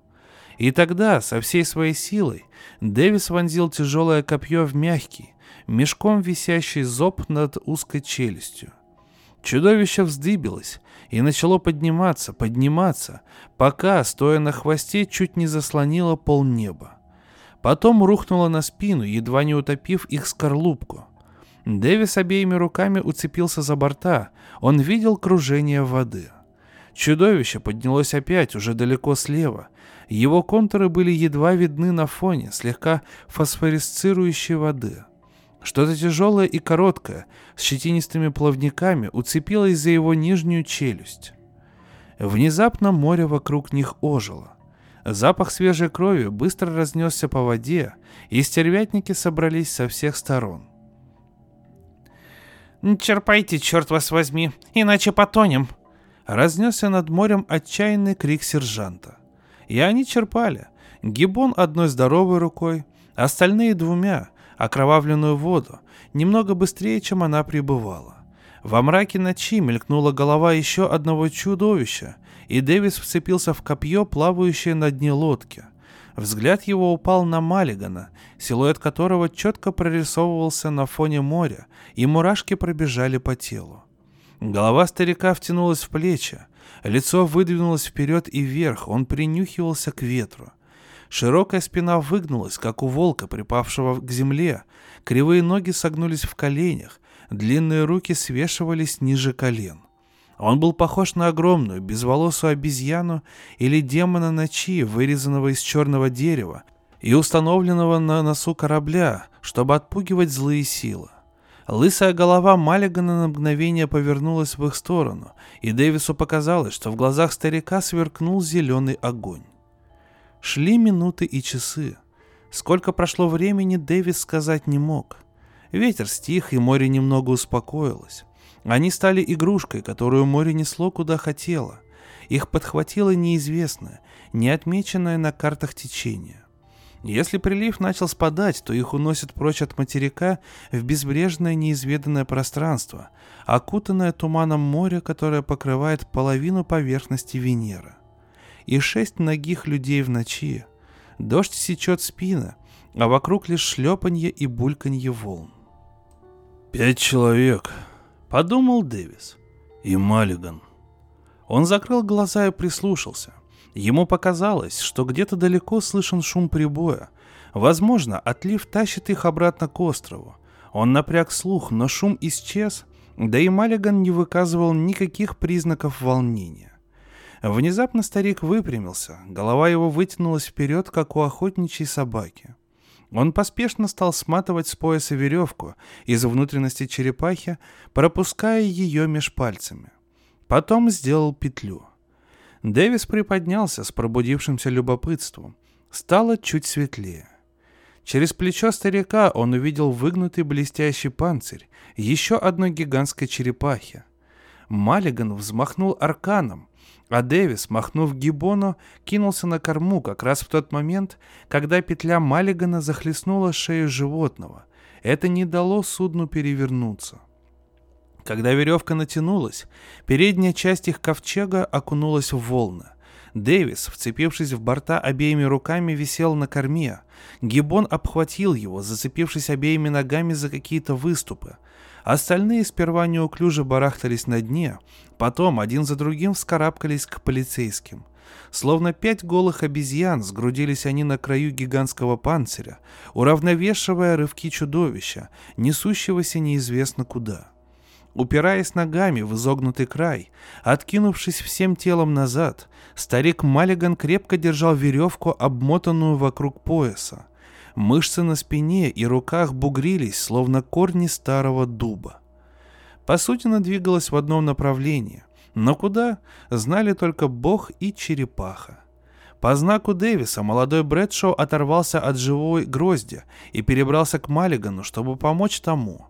И тогда, со всей своей силой, Дэвис вонзил тяжелое копье в мягкий, мешком висящий зоб над узкой челюстью. Чудовище вздыбилось и начало подниматься, подниматься, пока, стоя на хвосте, чуть не заслонило полнеба. Потом рухнуло на спину, едва не утопив их скорлупку. Дэвис обеими руками уцепился за борта, он видел кружение воды. Чудовище поднялось опять, уже далеко слева. Его контуры были едва видны на фоне слегка фосфорисцирующей воды. Что-то тяжелое и короткое, с щетинистыми плавниками, уцепилось за его нижнюю челюсть. Внезапно море вокруг них ожило. Запах свежей крови быстро разнесся по воде, и стервятники собрались со всех сторон. «Черпайте, черт вас возьми, иначе потонем!» Разнесся над морем отчаянный крик сержанта. И они черпали. Гибон одной здоровой рукой, остальные двумя, окровавленную воду, немного быстрее, чем она прибывала. Во мраке ночи мелькнула голова еще одного чудовища, и Дэвис вцепился в копье, плавающее на дне лодки. Взгляд его упал на Маллигана, силуэт которого четко прорисовывался на фоне моря, и мурашки пробежали по телу. Голова старика втянулась в плечи, лицо выдвинулось вперед и вверх, он принюхивался к ветру. Широкая спина выгнулась, как у волка, припавшего к земле. Кривые ноги согнулись в коленях, длинные руки свешивались ниже колен. Он был похож на огромную, безволосую обезьяну или демона ночи, вырезанного из черного дерева и установленного на носу корабля, чтобы отпугивать злые силы. Лысая голова Маллигана на мгновение повернулась в их сторону, и Дэвису показалось, что в глазах старика сверкнул зеленый огонь. Шли минуты и часы. Сколько прошло времени, Дэвис сказать не мог. Ветер стих, и море немного успокоилось. Они стали игрушкой, которую море несло куда хотело. Их подхватило неизвестное, не отмеченное на картах течение. Если прилив начал спадать, то их уносит прочь от материка в безбрежное неизведанное пространство, окутанное туманом моря, которое покрывает половину поверхности Венеры. И шесть ногих людей в ночи. Дождь сечет спина, а вокруг лишь шлепанье и бульканье волн. «Пять человек», подумал Дэвис. И Маллиган. Он закрыл глаза и прислушался. Ему показалось, что где-то далеко слышен шум прибоя. Возможно, отлив тащит их обратно к острову. Он напряг слух, но шум исчез, да и Маллиган не выказывал никаких признаков волнения. Внезапно старик выпрямился, голова его вытянулась вперед, как у охотничьей собаки. Он поспешно стал сматывать с пояса веревку из внутренности черепахи, пропуская ее меж пальцами. Потом сделал петлю. Дэвис приподнялся с пробудившимся любопытством. Стало чуть светлее. Через плечо старика он увидел выгнутый блестящий панцирь еще одной гигантской черепахи. Маллиган взмахнул арканом, а Дэвис, махнув гибону, кинулся на корму как раз в тот момент, когда петля Маллигана захлестнула шею животного. Это не дало судну перевернуться. Когда веревка натянулась, передняя часть их ковчега окунулась в волны. Дэвис, вцепившись в борта обеими руками, висел на корме. Гибон обхватил его, зацепившись обеими ногами за какие-то выступы. Остальные сперва неуклюже барахтались на дне, потом один за другим вскарабкались к полицейским. Словно пять голых обезьян сгрудились они на краю гигантского панциря, уравновешивая рывки чудовища, несущегося неизвестно куда. Упираясь ногами в изогнутый край, откинувшись всем телом назад, старик Маллиган крепко держал веревку, обмотанную вокруг пояса. Мышцы на спине и руках бугрились, словно корни старого дуба. По сути, она двигалась в одном направлении, но куда, знали только Бог и черепаха. По знаку Дэвиса молодой Брэдшоу оторвался от живой грозди и перебрался к Маллигану, чтобы помочь тому.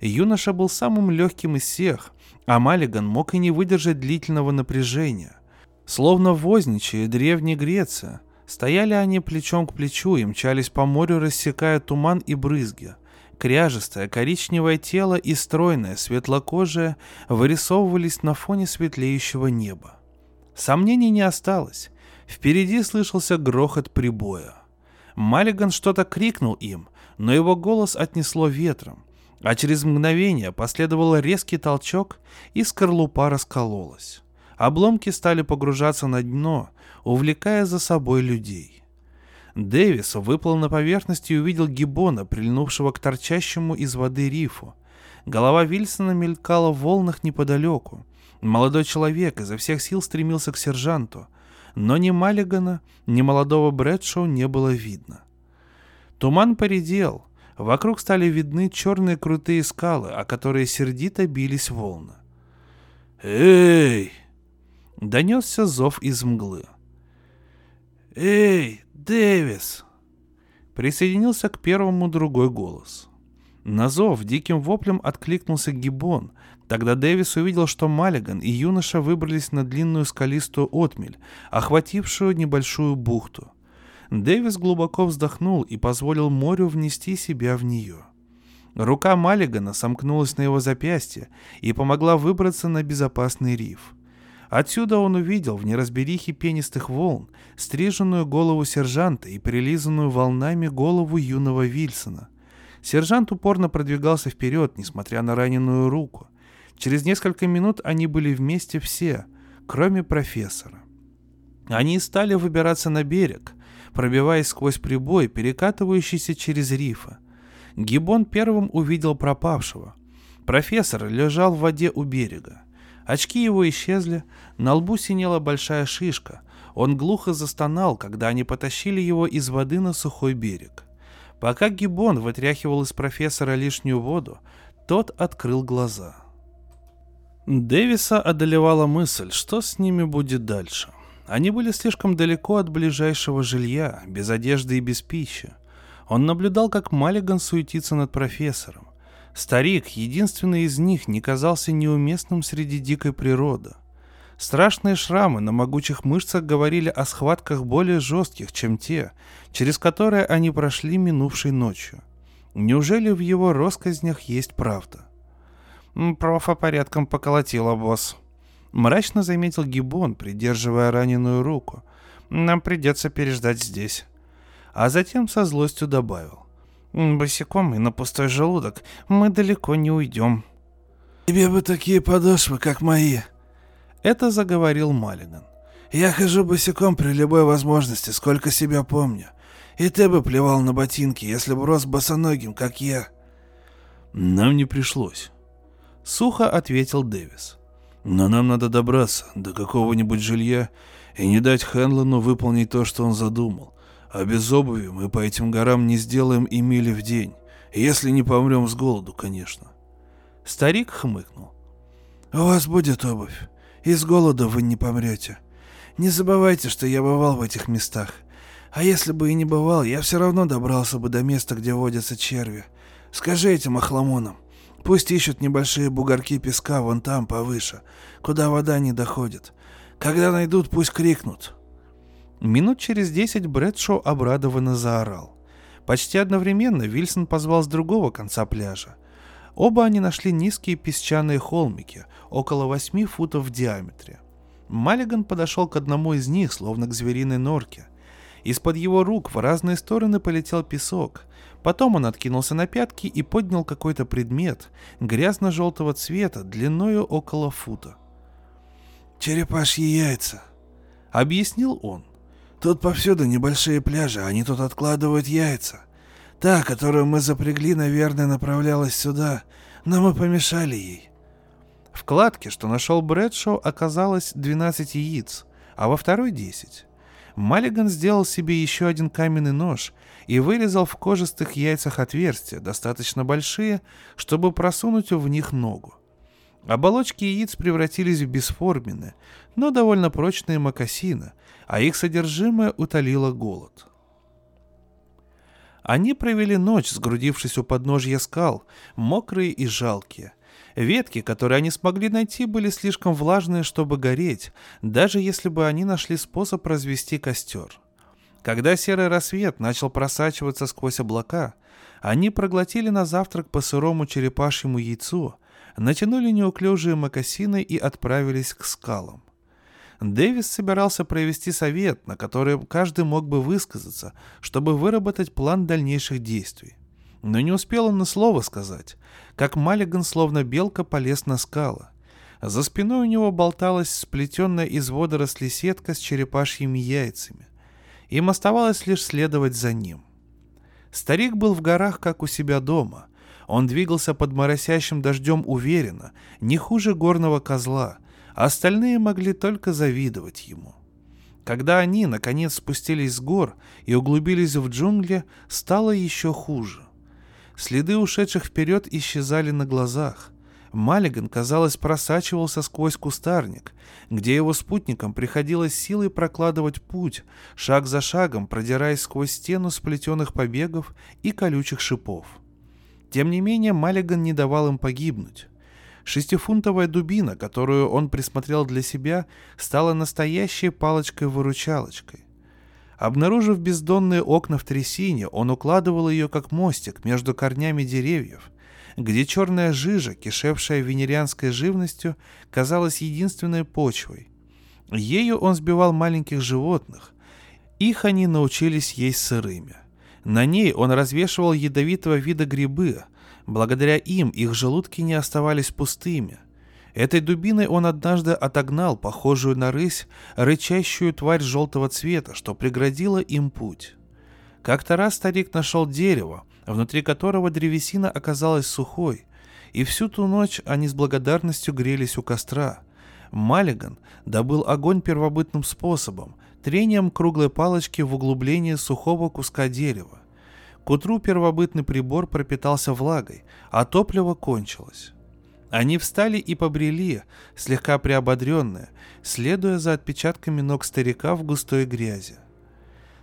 Юноша был самым легким из всех, а Маллиган мог и не выдержать длительного напряжения. Словно возничая древней Греция, Стояли они плечом к плечу и мчались по морю, рассекая туман и брызги. Кряжестое коричневое тело и стройное светлокожее вырисовывались на фоне светлеющего неба. Сомнений не осталось. Впереди слышался грохот прибоя. Маллиган что-то крикнул им, но его голос отнесло ветром, а через мгновение последовал резкий толчок, и скорлупа раскололась. Обломки стали погружаться на дно, увлекая за собой людей. Дэвис выплыл на поверхность и увидел гиббона, прильнувшего к торчащему из воды рифу. Голова Вильсона мелькала в волнах неподалеку. Молодой человек изо всех сил стремился к сержанту, но ни Маллигана, ни молодого Брэдшоу не было видно. Туман поредел, вокруг стали видны черные крутые скалы, о которые сердито бились волны. «Эй!» — донесся зов из мглы. «Эй, Дэвис!» Присоединился к первому другой голос. На зов диким воплем откликнулся Гибон. Тогда Дэвис увидел, что Маллиган и юноша выбрались на длинную скалистую отмель, охватившую небольшую бухту. Дэвис глубоко вздохнул и позволил морю внести себя в нее. Рука Маллигана сомкнулась на его запястье и помогла выбраться на безопасный риф. Отсюда он увидел в неразберихе пенистых волн стриженную голову сержанта и прилизанную волнами голову юного Вильсона. Сержант упорно продвигался вперед, несмотря на раненую руку. Через несколько минут они были вместе все, кроме профессора. Они стали выбираться на берег, пробиваясь сквозь прибой, перекатывающийся через рифа. Гибон первым увидел пропавшего. Профессор лежал в воде у берега. Очки его исчезли, на лбу синела большая шишка. Он глухо застонал, когда они потащили его из воды на сухой берег. Пока Гибон вытряхивал из профессора лишнюю воду, тот открыл глаза. Дэвиса одолевала мысль, что с ними будет дальше. Они были слишком далеко от ближайшего жилья, без одежды и без пищи. Он наблюдал, как Маллиган суетится над профессором. Старик, единственный из них, не казался неуместным среди дикой природы. Страшные шрамы на могучих мышцах говорили о схватках более жестких, чем те, через которые они прошли минувшей ночью. Неужели в его росказнях есть правда? «Профа порядком поколотила, босс», — мрачно заметил Гибон, придерживая раненую руку. «Нам придется переждать здесь». А затем со злостью добавил. Босиком и на пустой желудок мы далеко не уйдем. Тебе бы такие подошвы, как мои. Это заговорил Маллиган. Я хожу босиком при любой возможности, сколько себя помню. И ты бы плевал на ботинки, если бы рос босоногим, как я. Нам не пришлось. Сухо ответил Дэвис. Но нам надо добраться до какого-нибудь жилья и не дать Хенлону выполнить то, что он задумал. А без обуви мы по этим горам не сделаем и мили в день. Если не помрем с голоду, конечно. Старик хмыкнул. У вас будет обувь. И с голода вы не помрете. Не забывайте, что я бывал в этих местах. А если бы и не бывал, я все равно добрался бы до места, где водятся черви. Скажи этим охламонам. Пусть ищут небольшие бугорки песка вон там, повыше, куда вода не доходит. Когда найдут, пусть крикнут. Минут через десять Брэдшоу обрадованно заорал. Почти одновременно Вильсон позвал с другого конца пляжа. Оба они нашли низкие песчаные холмики, около восьми футов в диаметре. Маллиган подошел к одному из них, словно к звериной норке. Из-под его рук в разные стороны полетел песок. Потом он откинулся на пятки и поднял какой-то предмет, грязно-желтого цвета, длиною около фута. «Черепашьи яйца», — объяснил он. Тут повсюду небольшие пляжи, они тут откладывают яйца. Та, которую мы запрягли, наверное, направлялась сюда, но мы помешали ей. В кладке, что нашел Брэдшоу, оказалось 12 яиц, а во второй 10. Маллиган сделал себе еще один каменный нож и вырезал в кожистых яйцах отверстия, достаточно большие, чтобы просунуть в них ногу. Оболочки яиц превратились в бесформенные, но довольно прочные мокасины, а их содержимое утолило голод. Они провели ночь, сгрудившись у подножья скал, мокрые и жалкие. Ветки, которые они смогли найти, были слишком влажные, чтобы гореть, даже если бы они нашли способ развести костер. Когда серый рассвет начал просачиваться сквозь облака, они проглотили на завтрак по сырому черепашьему яйцу, натянули неуклюжие мокасины и отправились к скалам. Дэвис собирался провести совет, на который каждый мог бы высказаться, чтобы выработать план дальнейших действий. Но не успел он на слово сказать, как Маллиган словно белка полез на скалы. За спиной у него болталась сплетенная из водорослей сетка с черепашьими яйцами. Им оставалось лишь следовать за ним. Старик был в горах, как у себя дома. Он двигался под моросящим дождем уверенно, не хуже горного козла, а остальные могли только завидовать ему. Когда они, наконец, спустились с гор и углубились в джунгли, стало еще хуже. Следы ушедших вперед исчезали на глазах. Маллиган, казалось, просачивался сквозь кустарник, где его спутникам приходилось силой прокладывать путь, шаг за шагом продираясь сквозь стену сплетенных побегов и колючих шипов. Тем не менее, Маллиган не давал им погибнуть. Шестифунтовая дубина, которую он присмотрел для себя, стала настоящей палочкой-выручалочкой. Обнаружив бездонные окна в трясине, он укладывал ее как мостик между корнями деревьев, где черная жижа, кишевшая венерианской живностью, казалась единственной почвой. Ею он сбивал маленьких животных. Их они научились есть сырыми. На ней он развешивал ядовитого вида грибы, Благодаря им их желудки не оставались пустыми. Этой дубиной он однажды отогнал похожую на рысь, рычащую тварь желтого цвета, что преградила им путь. Как-то раз старик нашел дерево, внутри которого древесина оказалась сухой, и всю ту ночь они с благодарностью грелись у костра, Маллиган добыл огонь первобытным способом, трением круглой палочки в углублении сухого куска дерева. К утру первобытный прибор пропитался влагой, а топливо кончилось. Они встали и побрели, слегка приободренные, следуя за отпечатками ног старика в густой грязи.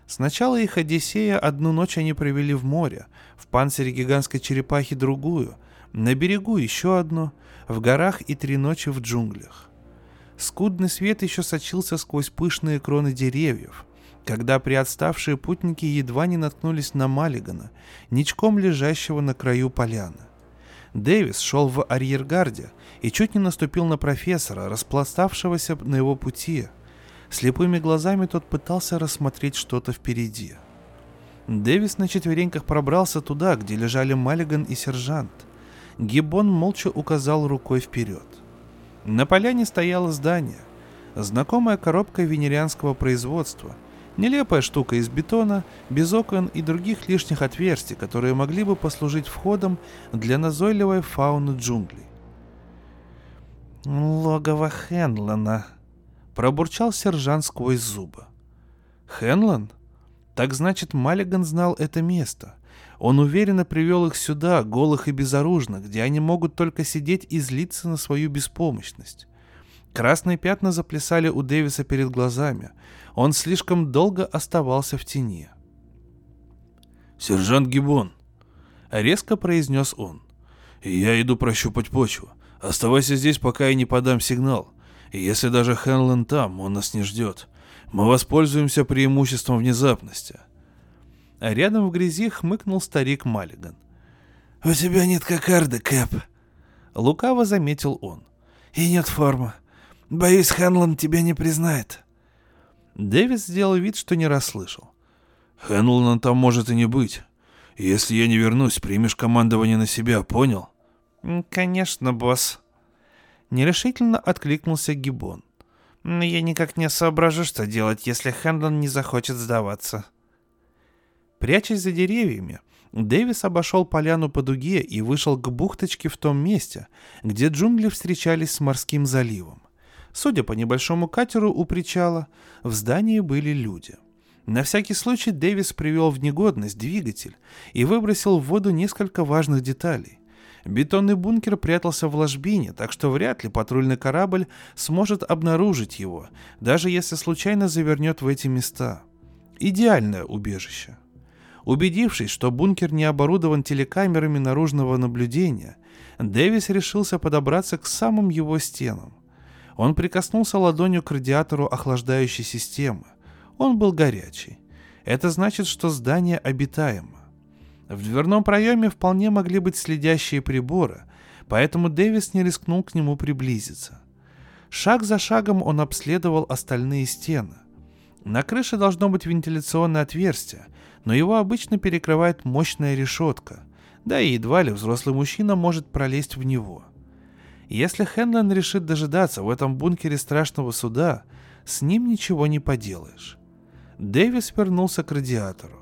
Сначала их Одиссея одну ночь они провели в море, в панцире гигантской черепахи другую, на берегу еще одну, в горах и три ночи в джунглях. Скудный свет еще сочился сквозь пышные кроны деревьев, когда приотставшие путники едва не наткнулись на Маллигана, ничком лежащего на краю поляны. Дэвис шел в арьергарде и чуть не наступил на профессора, распластавшегося на его пути. Слепыми глазами тот пытался рассмотреть что-то впереди. Дэвис на четвереньках пробрался туда, где лежали Маллиган и сержант. Гиббон молча указал рукой вперед. На поляне стояло здание. Знакомая коробка венерианского производства – Нелепая штука из бетона, без окон и других лишних отверстий, которые могли бы послужить входом для назойливой фауны джунглей. «Логово Хенлона», — пробурчал сержант сквозь зубы. «Хенлон? Так значит, Маллиган знал это место. Он уверенно привел их сюда, голых и безоружных, где они могут только сидеть и злиться на свою беспомощность. Красные пятна заплясали у Дэвиса перед глазами. Он слишком долго оставался в тени. «Сержант Гибон», — резко произнес он, — «я иду прощупать почву. Оставайся здесь, пока я не подам сигнал. И если даже Хенлен там, он нас не ждет. Мы воспользуемся преимуществом внезапности». А рядом в грязи хмыкнул старик Маллиган. «У тебя нет кокарды, Кэп», — лукаво заметил он. «И нет формы. Боюсь, Хэнлон тебя не признает. Дэвис сделал вид, что не расслышал. Хэнлона там может и не быть. Если я не вернусь, примешь командование на себя, понял? Конечно, босс. Нерешительно откликнулся Гибон. Я никак не соображу, что делать, если Хэнлон не захочет сдаваться. Прячась за деревьями, Дэвис обошел поляну по дуге и вышел к бухточке в том месте, где джунгли встречались с морским заливом. Судя по небольшому катеру у причала, в здании были люди. На всякий случай Дэвис привел в негодность двигатель и выбросил в воду несколько важных деталей. Бетонный бункер прятался в ложбине, так что вряд ли патрульный корабль сможет обнаружить его, даже если случайно завернет в эти места. Идеальное убежище. Убедившись, что бункер не оборудован телекамерами наружного наблюдения, Дэвис решился подобраться к самым его стенам. Он прикоснулся ладонью к радиатору охлаждающей системы. Он был горячий. Это значит, что здание обитаемо. В дверном проеме вполне могли быть следящие приборы, поэтому Дэвис не рискнул к нему приблизиться. Шаг за шагом он обследовал остальные стены. На крыше должно быть вентиляционное отверстие, но его обычно перекрывает мощная решетка, да и едва ли взрослый мужчина может пролезть в него – если Хенлон решит дожидаться в этом бункере страшного суда, с ним ничего не поделаешь. Дэвис вернулся к радиатору.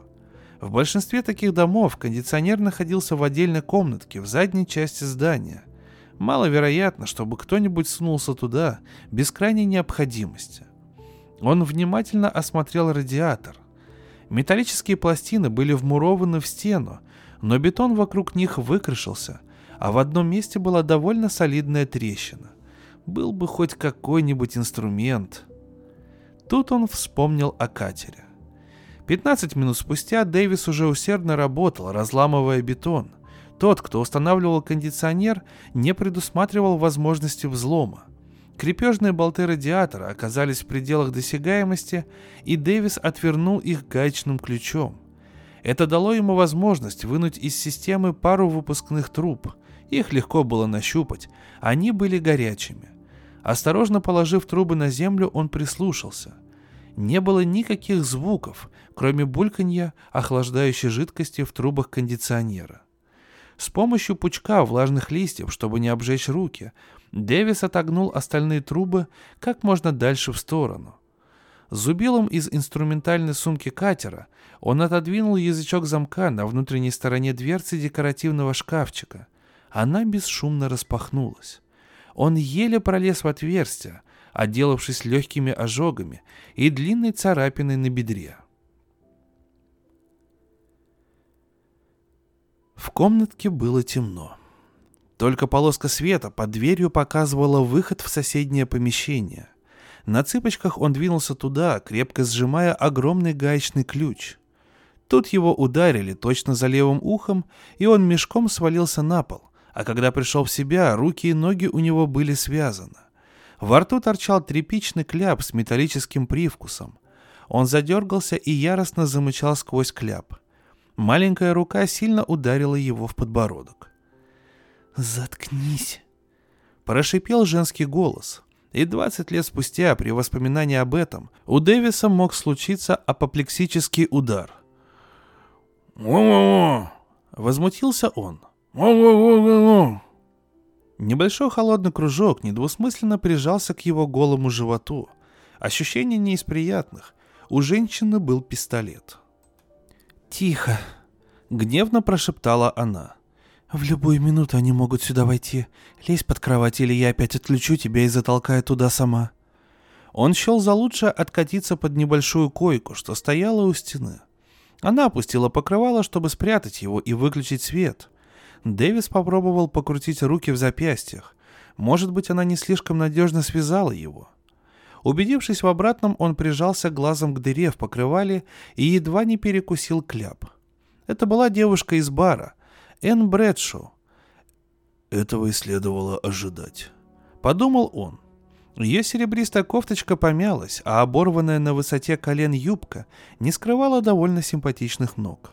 В большинстве таких домов кондиционер находился в отдельной комнатке в задней части здания. Маловероятно, чтобы кто-нибудь сунулся туда без крайней необходимости. Он внимательно осмотрел радиатор. Металлические пластины были вмурованы в стену, но бетон вокруг них выкрашился – а в одном месте была довольно солидная трещина. Был бы хоть какой-нибудь инструмент. Тут он вспомнил о катере. 15 минут спустя Дэвис уже усердно работал, разламывая бетон. Тот, кто устанавливал кондиционер, не предусматривал возможности взлома. Крепежные болты радиатора оказались в пределах досягаемости, и Дэвис отвернул их гаечным ключом. Это дало ему возможность вынуть из системы пару выпускных труб. Их легко было нащупать, они были горячими. Осторожно положив трубы на землю, он прислушался. Не было никаких звуков, кроме бульканья охлаждающей жидкости в трубах кондиционера. С помощью пучка влажных листьев, чтобы не обжечь руки, Дэвис отогнул остальные трубы как можно дальше в сторону. Зубилом из инструментальной сумки катера он отодвинул язычок замка на внутренней стороне дверцы декоративного шкафчика. Она бесшумно распахнулась. Он еле пролез в отверстие, отделавшись легкими ожогами и длинной царапиной на бедре. В комнатке было темно. Только полоска света под дверью показывала выход в соседнее помещение. На цыпочках он двинулся туда, крепко сжимая огромный гаечный ключ. Тут его ударили точно за левым ухом, и он мешком свалился на пол, а когда пришел в себя, руки и ноги у него были связаны. Во рту торчал тряпичный кляп с металлическим привкусом. Он задергался и яростно замычал сквозь кляп. Маленькая рука сильно ударила его в подбородок. «Заткнись!» Прошипел женский голос. И 20 лет спустя, при воспоминании об этом, у Дэвиса мог случиться апоплексический удар. Возмутился он. Небольшой холодный кружок недвусмысленно прижался к его голому животу. Ощущение не из приятных. У женщины был пистолет. «Тихо!» — гневно прошептала она. «В любую минуту они могут сюда войти. Лезь под кровать, или я опять отключу тебя и затолкаю туда сама». Он счел за лучшее откатиться под небольшую койку, что стояла у стены. Она опустила покрывало, чтобы спрятать его и выключить свет. Дэвис попробовал покрутить руки в запястьях. Может быть, она не слишком надежно связала его. Убедившись в обратном, он прижался глазом к дыре в покрывале и едва не перекусил кляп. Это была девушка из бара, Энн Брэдшоу. Этого и следовало ожидать. Подумал он. Ее серебристая кофточка помялась, а оборванная на высоте колен юбка не скрывала довольно симпатичных ног.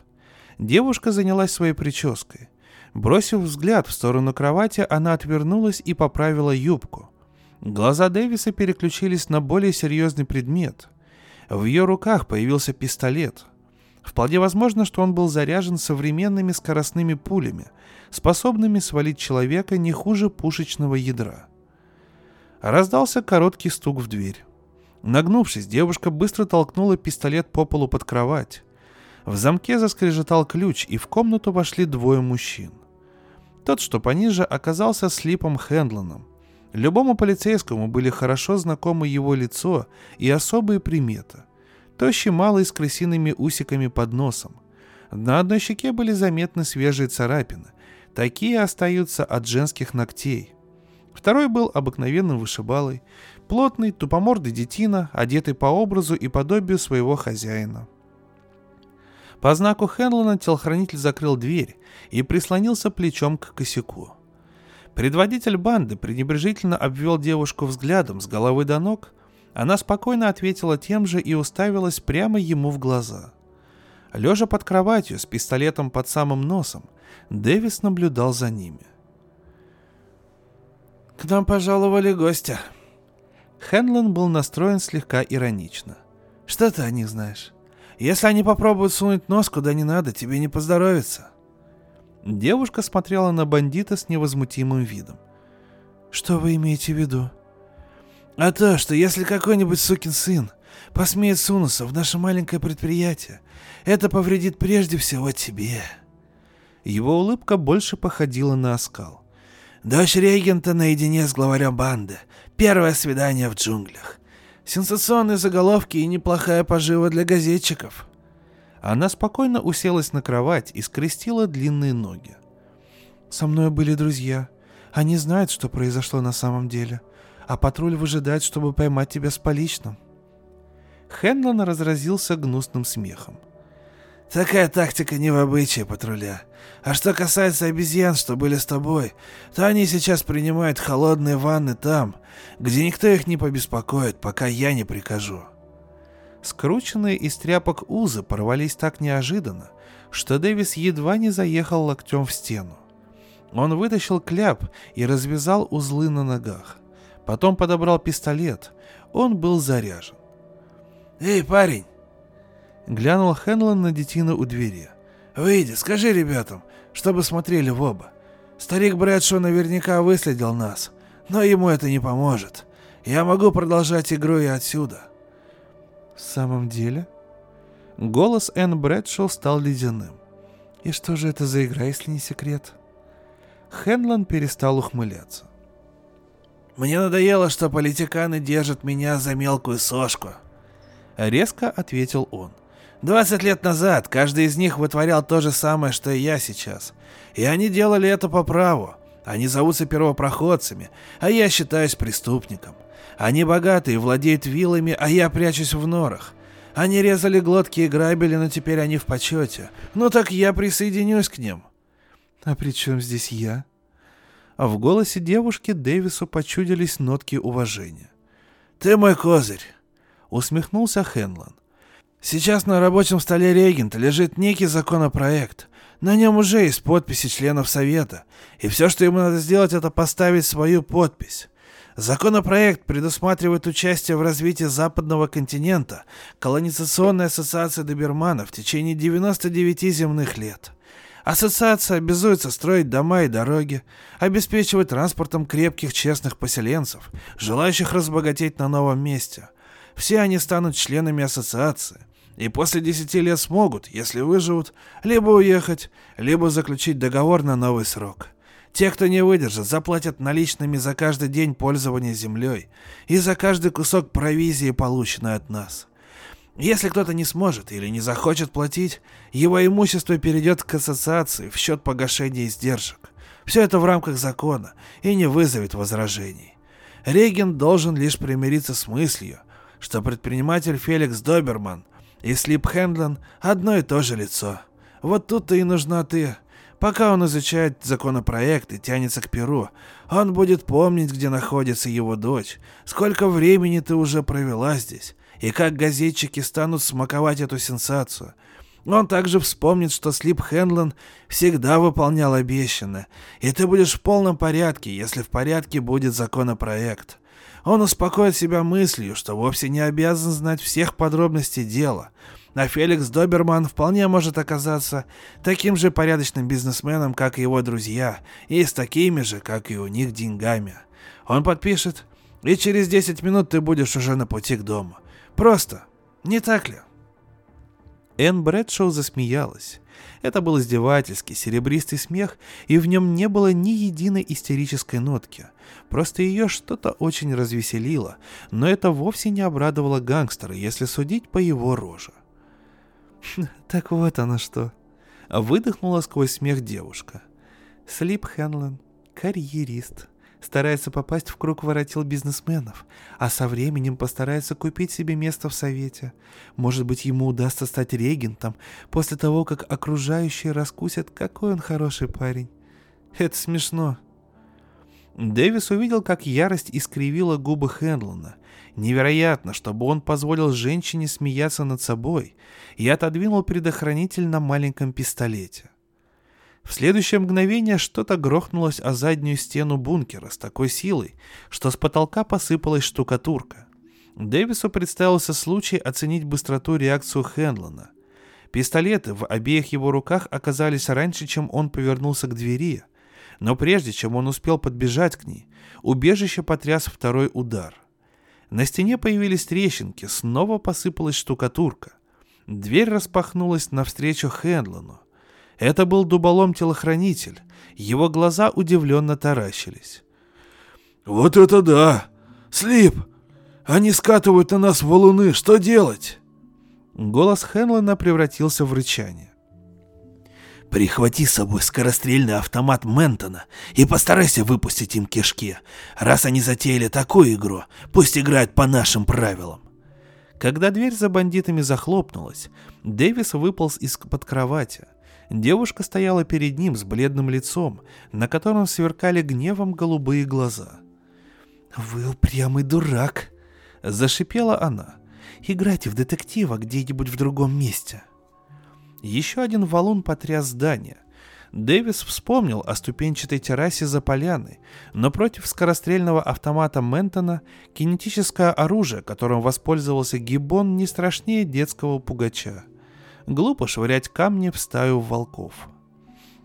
Девушка занялась своей прической. Бросив взгляд в сторону кровати, она отвернулась и поправила юбку. Глаза Дэвиса переключились на более серьезный предмет. В ее руках появился пистолет. Вполне возможно, что он был заряжен современными скоростными пулями, способными свалить человека не хуже пушечного ядра. Раздался короткий стук в дверь. Нагнувшись, девушка быстро толкнула пистолет по полу под кровать. В замке заскрежетал ключ, и в комнату вошли двое мужчин. Тот, что пониже, оказался Слипом Хендлоном. Любому полицейскому были хорошо знакомы его лицо и особые приметы. Тощий малый с крысиными усиками под носом. На одной щеке были заметны свежие царапины. Такие остаются от женских ногтей. Второй был обыкновенным вышибалой, плотный, тупомордый детина, одетый по образу и подобию своего хозяина. По знаку Хенлона телохранитель закрыл дверь и прислонился плечом к косяку. Предводитель банды пренебрежительно обвел девушку взглядом с головы до ног. Она спокойно ответила тем же и уставилась прямо ему в глаза. Лежа под кроватью с пистолетом под самым носом, Дэвис наблюдал за ними. «К нам пожаловали гостя». Хенлон был настроен слегка иронично. «Что ты о них знаешь? Если они попробуют сунуть нос куда не надо, тебе не поздоровится». Девушка смотрела на бандита с невозмутимым видом. «Что вы имеете в виду?» «А то, что если какой-нибудь сукин сын посмеет сунуться в наше маленькое предприятие, это повредит прежде всего тебе». Его улыбка больше походила на оскал. Дочь регента наедине с главарем банды. Первое свидание в джунглях. Сенсационные заголовки и неплохая пожива для газетчиков. Она спокойно уселась на кровать и скрестила длинные ноги. «Со мной были друзья. Они знают, что произошло на самом деле. А патруль выжидает, чтобы поймать тебя с поличным». Хенлон разразился гнусным смехом. Такая тактика не в обычае патруля. А что касается обезьян, что были с тобой, то они сейчас принимают холодные ванны там, где никто их не побеспокоит, пока я не прикажу. Скрученные из тряпок узы порвались так неожиданно, что Дэвис едва не заехал локтем в стену. Он вытащил кляп и развязал узлы на ногах. Потом подобрал пистолет. Он был заряжен. «Эй, парень, Глянул Хенлон на детину у двери. «Выйди, скажи ребятам, чтобы смотрели в оба. Старик Брэдшо наверняка выследил нас, но ему это не поможет. Я могу продолжать игру и отсюда». «В самом деле?» Голос Энн Брэдшоу стал ледяным. «И что же это за игра, если не секрет?» Хенлон перестал ухмыляться. Мне надоело, что политиканы держат меня за мелкую сошку. Резко ответил он. Двадцать лет назад каждый из них вытворял то же самое, что и я сейчас. И они делали это по праву. Они зовутся первопроходцами, а я считаюсь преступником. Они богатые, владеют вилами, а я прячусь в норах. Они резали глотки и грабили, но теперь они в почете. Ну так я присоединюсь к ним. А при чем здесь я? А в голосе девушки Дэвису почудились нотки уважения. Ты мой козырь, усмехнулся Хенлон. Сейчас на рабочем столе регента лежит некий законопроект. На нем уже есть подписи членов Совета, и все, что ему надо сделать, это поставить свою подпись. Законопроект предусматривает участие в развитии западного континента колонизационной ассоциации доберманов в течение 99 земных лет. Ассоциация обязуется строить дома и дороги, обеспечивать транспортом крепких честных поселенцев, желающих разбогатеть на новом месте. Все они станут членами ассоциации, и после 10 лет смогут, если выживут, либо уехать, либо заключить договор на новый срок. Те, кто не выдержит, заплатят наличными за каждый день пользования землей и за каждый кусок провизии, полученной от нас. Если кто-то не сможет или не захочет платить, его имущество перейдет к ассоциации в счет погашения издержек. Все это в рамках закона и не вызовет возражений. Реген должен лишь примириться с мыслью, что предприниматель Феликс Доберман и Слип Хендлен одно и то же лицо. Вот тут-то и нужна ты, Пока он изучает законопроект и тянется к перу, он будет помнить, где находится его дочь, сколько времени ты уже провела здесь, и как газетчики станут смаковать эту сенсацию. Он также вспомнит, что Слип Хенлон всегда выполнял обещанное, и ты будешь в полном порядке, если в порядке будет законопроект. Он успокоит себя мыслью, что вовсе не обязан знать всех подробностей дела — а Феликс Доберман вполне может оказаться таким же порядочным бизнесменом, как и его друзья, и с такими же, как и у них, деньгами. Он подпишет, и через 10 минут ты будешь уже на пути к дому. Просто, не так ли? Энн Брэдшоу засмеялась. Это был издевательский, серебристый смех, и в нем не было ни единой истерической нотки. Просто ее что-то очень развеселило, но это вовсе не обрадовало гангстера, если судить по его роже. Так вот оно что. Выдохнула сквозь смех девушка. Слип Хенлен, карьерист, старается попасть в круг воротил бизнесменов, а со временем постарается купить себе место в совете. Может быть, ему удастся стать регентом после того, как окружающие раскусят, какой он хороший парень. Это смешно. Дэвис увидел, как ярость искривила губы Хенлона, Невероятно, чтобы он позволил женщине смеяться над собой и отодвинул предохранитель на маленьком пистолете. В следующее мгновение что-то грохнулось о заднюю стену бункера с такой силой, что с потолка посыпалась штукатурка. Дэвису представился случай оценить быстроту реакцию Хенлона. Пистолеты в обеих его руках оказались раньше, чем он повернулся к двери, но прежде чем он успел подбежать к ней, убежище потряс второй удар — на стене появились трещинки, снова посыпалась штукатурка. Дверь распахнулась навстречу Хенлону. Это был дуболом-телохранитель. Его глаза удивленно таращились. «Вот это да! Слип! Они скатывают на нас валуны, что делать?» Голос Хенлона превратился в рычание. Прихвати с собой скорострельный автомат Ментона и постарайся выпустить им кишки. Раз они затеяли такую игру, пусть играют по нашим правилам. Когда дверь за бандитами захлопнулась, Дэвис выполз из-под кровати. Девушка стояла перед ним с бледным лицом, на котором сверкали гневом голубые глаза. «Вы упрямый дурак!» — зашипела она. «Играйте в детектива где-нибудь в другом месте». Еще один валун потряс здание. Дэвис вспомнил о ступенчатой террасе за поляной, но против скорострельного автомата Ментона кинетическое оружие, которым воспользовался Гиббон, не страшнее детского пугача. Глупо швырять камни в стаю волков.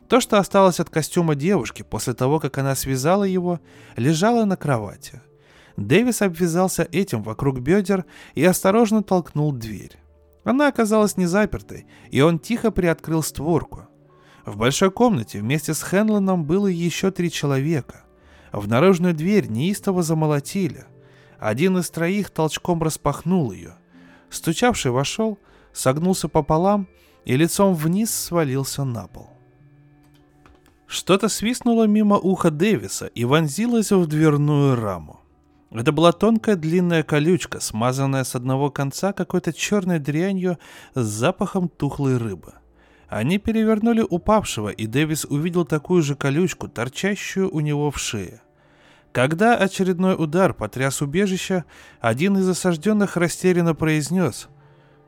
То, что осталось от костюма девушки после того, как она связала его, лежало на кровати. Дэвис обвязался этим вокруг бедер и осторожно толкнул дверь. Она оказалась не запертой, и он тихо приоткрыл створку. В большой комнате вместе с Хенлоном было еще три человека. В наружную дверь неистово замолотили. Один из троих толчком распахнул ее. Стучавший вошел, согнулся пополам и лицом вниз свалился на пол. Что-то свистнуло мимо уха Дэвиса и вонзилось в дверную раму. Это была тонкая длинная колючка, смазанная с одного конца какой-то черной дрянью с запахом тухлой рыбы. Они перевернули упавшего, и Дэвис увидел такую же колючку, торчащую у него в шее. Когда очередной удар потряс убежище, один из осажденных растерянно произнес.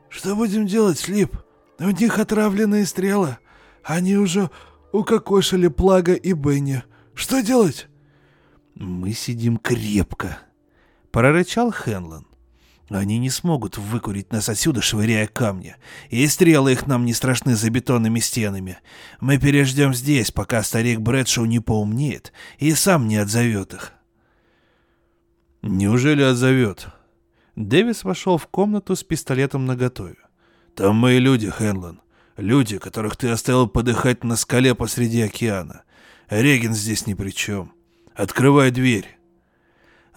«Что будем делать, Слип? У них отравленные стрелы. Они уже укокошили Плага и Бенни. Что делать?» «Мы сидим крепко», — прорычал Хенлон. «Они не смогут выкурить нас отсюда, швыряя камни, и стрелы их нам не страшны за бетонными стенами. Мы переждем здесь, пока старик Брэдшоу не поумнеет и сам не отзовет их». «Неужели отзовет?» Дэвис вошел в комнату с пистолетом наготове. «Там мои люди, Хенлон. Люди, которых ты оставил подыхать на скале посреди океана. Реген здесь ни при чем. Открывай дверь.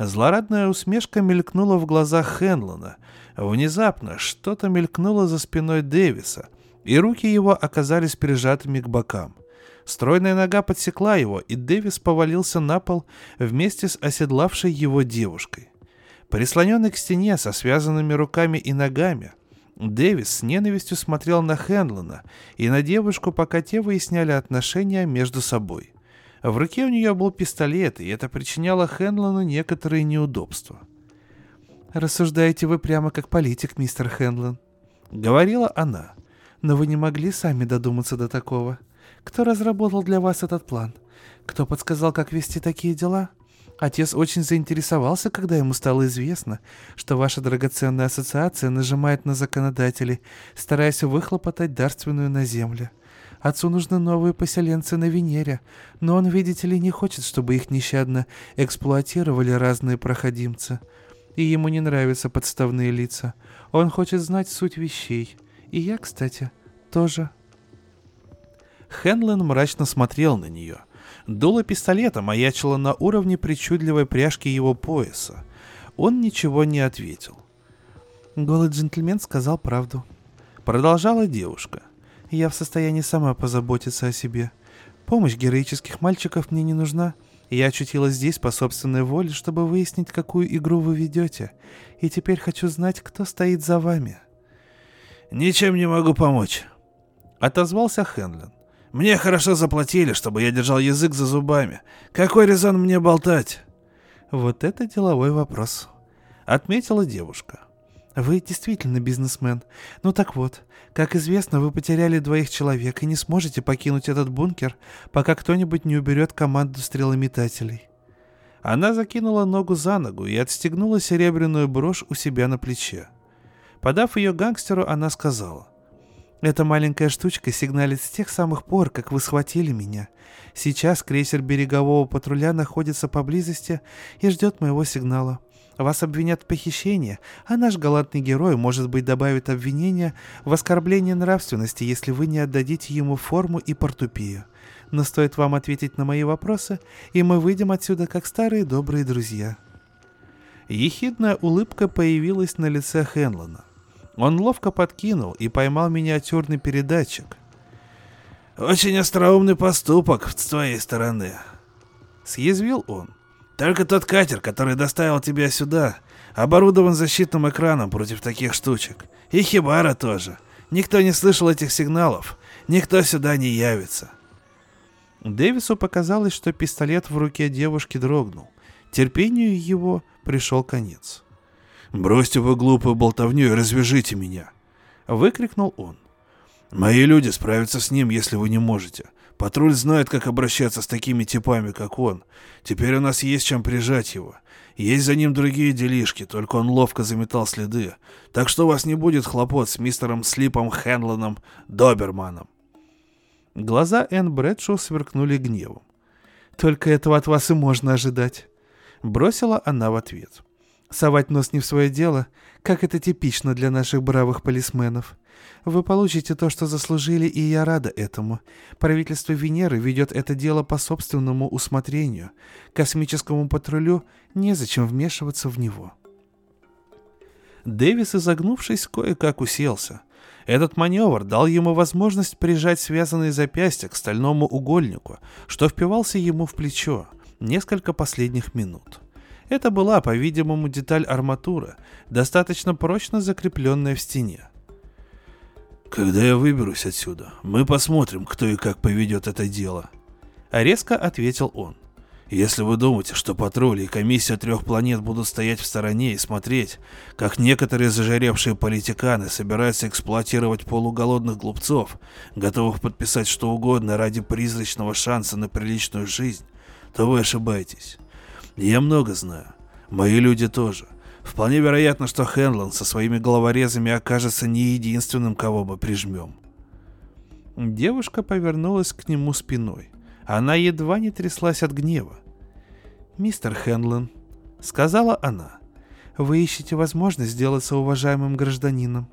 Злорадная усмешка мелькнула в глазах Хенлона. Внезапно что-то мелькнуло за спиной Дэвиса, и руки его оказались прижатыми к бокам. Стройная нога подсекла его, и Дэвис повалился на пол вместе с оседлавшей его девушкой. Прислоненный к стене со связанными руками и ногами, Дэвис с ненавистью смотрел на Хенлона и на девушку, пока те выясняли отношения между собой. В руке у нее был пистолет, и это причиняло Хенлону некоторые неудобства. «Рассуждаете вы прямо как политик, мистер Хенлон», — говорила она. «Но вы не могли сами додуматься до такого. Кто разработал для вас этот план? Кто подсказал, как вести такие дела?» Отец очень заинтересовался, когда ему стало известно, что ваша драгоценная ассоциация нажимает на законодателей, стараясь выхлопотать дарственную на земле. Отцу нужны новые поселенцы на Венере, но он, видите ли, не хочет, чтобы их нещадно эксплуатировали разные проходимцы. И ему не нравятся подставные лица. Он хочет знать суть вещей. И я, кстати, тоже. Хенлен мрачно смотрел на нее — Дуло пистолета маячило на уровне причудливой пряжки его пояса. Он ничего не ответил. Голый джентльмен сказал правду. Продолжала девушка. Я в состоянии сама позаботиться о себе. Помощь героических мальчиков мне не нужна. Я очутилась здесь по собственной воле, чтобы выяснить, какую игру вы ведете. И теперь хочу знать, кто стоит за вами. «Ничем не могу помочь», — отозвался Хенлен. Мне хорошо заплатили, чтобы я держал язык за зубами. Какой резон мне болтать? Вот это деловой вопрос, отметила девушка. Вы действительно бизнесмен. Ну так вот, как известно, вы потеряли двоих человек и не сможете покинуть этот бункер, пока кто-нибудь не уберет команду стрелометателей. Она закинула ногу за ногу и отстегнула серебряную брошь у себя на плече. Подав ее гангстеру, она сказала. Эта маленькая штучка сигналит с тех самых пор, как вы схватили меня. Сейчас крейсер берегового патруля находится поблизости и ждет моего сигнала. Вас обвинят в похищении, а наш галантный герой, может быть, добавит обвинение в оскорблении нравственности, если вы не отдадите ему форму и портупею. Но стоит вам ответить на мои вопросы, и мы выйдем отсюда как старые добрые друзья». Ехидная улыбка появилась на лице Хенлона. Он ловко подкинул и поймал миниатюрный передатчик. «Очень остроумный поступок с твоей стороны», — съязвил он. «Только тот катер, который доставил тебя сюда, оборудован защитным экраном против таких штучек. И Хибара тоже. Никто не слышал этих сигналов. Никто сюда не явится». Дэвису показалось, что пистолет в руке девушки дрогнул. Терпению его пришел конец. «Бросьте вы глупую болтовню и развяжите меня!» — выкрикнул он. «Мои люди справятся с ним, если вы не можете. Патруль знает, как обращаться с такими типами, как он. Теперь у нас есть чем прижать его. Есть за ним другие делишки, только он ловко заметал следы. Так что у вас не будет хлопот с мистером Слипом Хенлоном Доберманом». Глаза Энн Брэдшоу сверкнули гневом. «Только этого от вас и можно ожидать», — бросила она в ответ. — Совать нос не в свое дело, как это типично для наших бравых полисменов. Вы получите то, что заслужили, и я рада этому. Правительство Венеры ведет это дело по собственному усмотрению. Космическому патрулю незачем вмешиваться в него. Дэвис, изогнувшись, кое-как уселся. Этот маневр дал ему возможность прижать связанные запястья к стальному угольнику, что впивался ему в плечо несколько последних минут. Это была, по-видимому, деталь арматуры, достаточно прочно закрепленная в стене. «Когда я выберусь отсюда, мы посмотрим, кто и как поведет это дело», — резко ответил он. Если вы думаете, что патрули и комиссия трех планет будут стоять в стороне и смотреть, как некоторые зажаревшие политиканы собираются эксплуатировать полуголодных глупцов, готовых подписать что угодно ради призрачного шанса на приличную жизнь, то вы ошибаетесь. Я много знаю. Мои люди тоже. Вполне вероятно, что Хенлон со своими головорезами окажется не единственным, кого мы прижмем. Девушка повернулась к нему спиной. Она едва не тряслась от гнева. «Мистер Хенлон», — сказала она, — «вы ищете возможность сделаться уважаемым гражданином.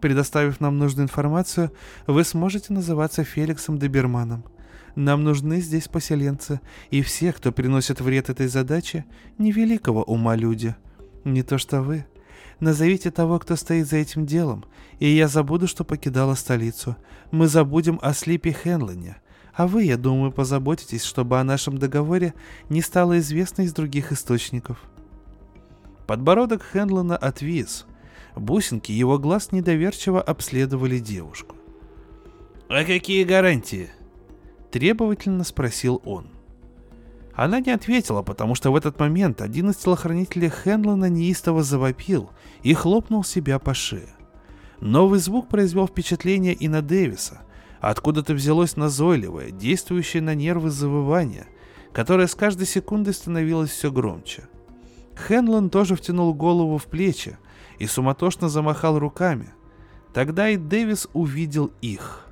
Предоставив нам нужную информацию, вы сможете называться Феликсом Доберманом. Нам нужны здесь поселенцы, и все, кто приносит вред этой задаче, невеликого ума люди. Не то что вы. Назовите того, кто стоит за этим делом, и я забуду, что покидала столицу. Мы забудем о Слипе Хенлоне, а вы, я думаю, позаботитесь, чтобы о нашем договоре не стало известно из других источников. Подбородок Хенлона отвис. Бусинки его глаз недоверчиво обследовали девушку. «А какие гарантии?» Требовательно спросил он. Она не ответила, потому что в этот момент один из телохранителей Хенлона неистово завопил и хлопнул себя по шее. Новый звук произвел впечатление и на Дэвиса, Откуда-то взялось назойливое, действующее на нервы завывание, которое с каждой секундой становилось все громче. Хенлон тоже втянул голову в плечи и суматошно замахал руками. Тогда и Дэвис увидел их.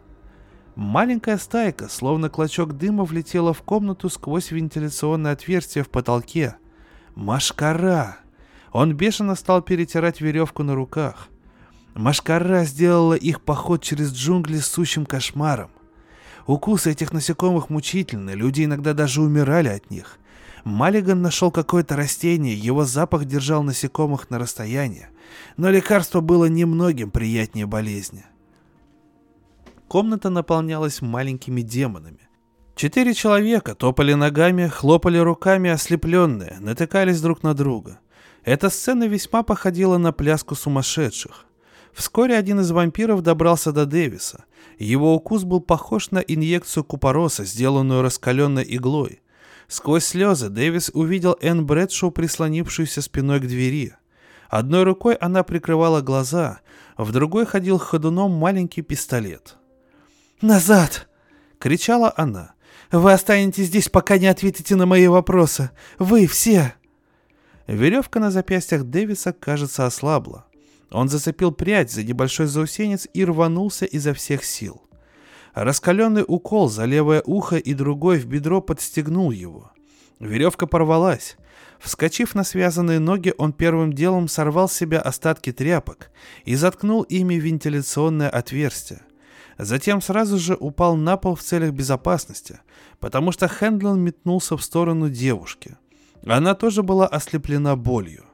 Маленькая стайка, словно клочок дыма, влетела в комнату сквозь вентиляционное отверстие в потолке. Машкара! Он бешено стал перетирать веревку на руках. Машкара сделала их поход через джунгли сущим кошмаром. Укусы этих насекомых мучительны, люди иногда даже умирали от них. Маллиган нашел какое-то растение, его запах держал насекомых на расстоянии, но лекарство было немногим приятнее болезни. Комната наполнялась маленькими демонами. Четыре человека топали ногами, хлопали руками, ослепленные, натыкались друг на друга. Эта сцена весьма походила на пляску сумасшедших. Вскоре один из вампиров добрался до Дэвиса. Его укус был похож на инъекцию купороса, сделанную раскаленной иглой. Сквозь слезы Дэвис увидел Энн Брэдшоу, прислонившуюся спиной к двери. Одной рукой она прикрывала глаза, в другой ходил ходуном маленький пистолет. «Назад!» — кричала она. «Вы останетесь здесь, пока не ответите на мои вопросы. Вы все!» Веревка на запястьях Дэвиса, кажется, ослабла. Он зацепил прядь за небольшой заусенец и рванулся изо всех сил. Раскаленный укол за левое ухо и другой в бедро подстегнул его. Веревка порвалась. Вскочив на связанные ноги, он первым делом сорвал с себя остатки тряпок и заткнул ими вентиляционное отверстие. Затем сразу же упал на пол в целях безопасности, потому что Хендлон метнулся в сторону девушки. Она тоже была ослеплена болью.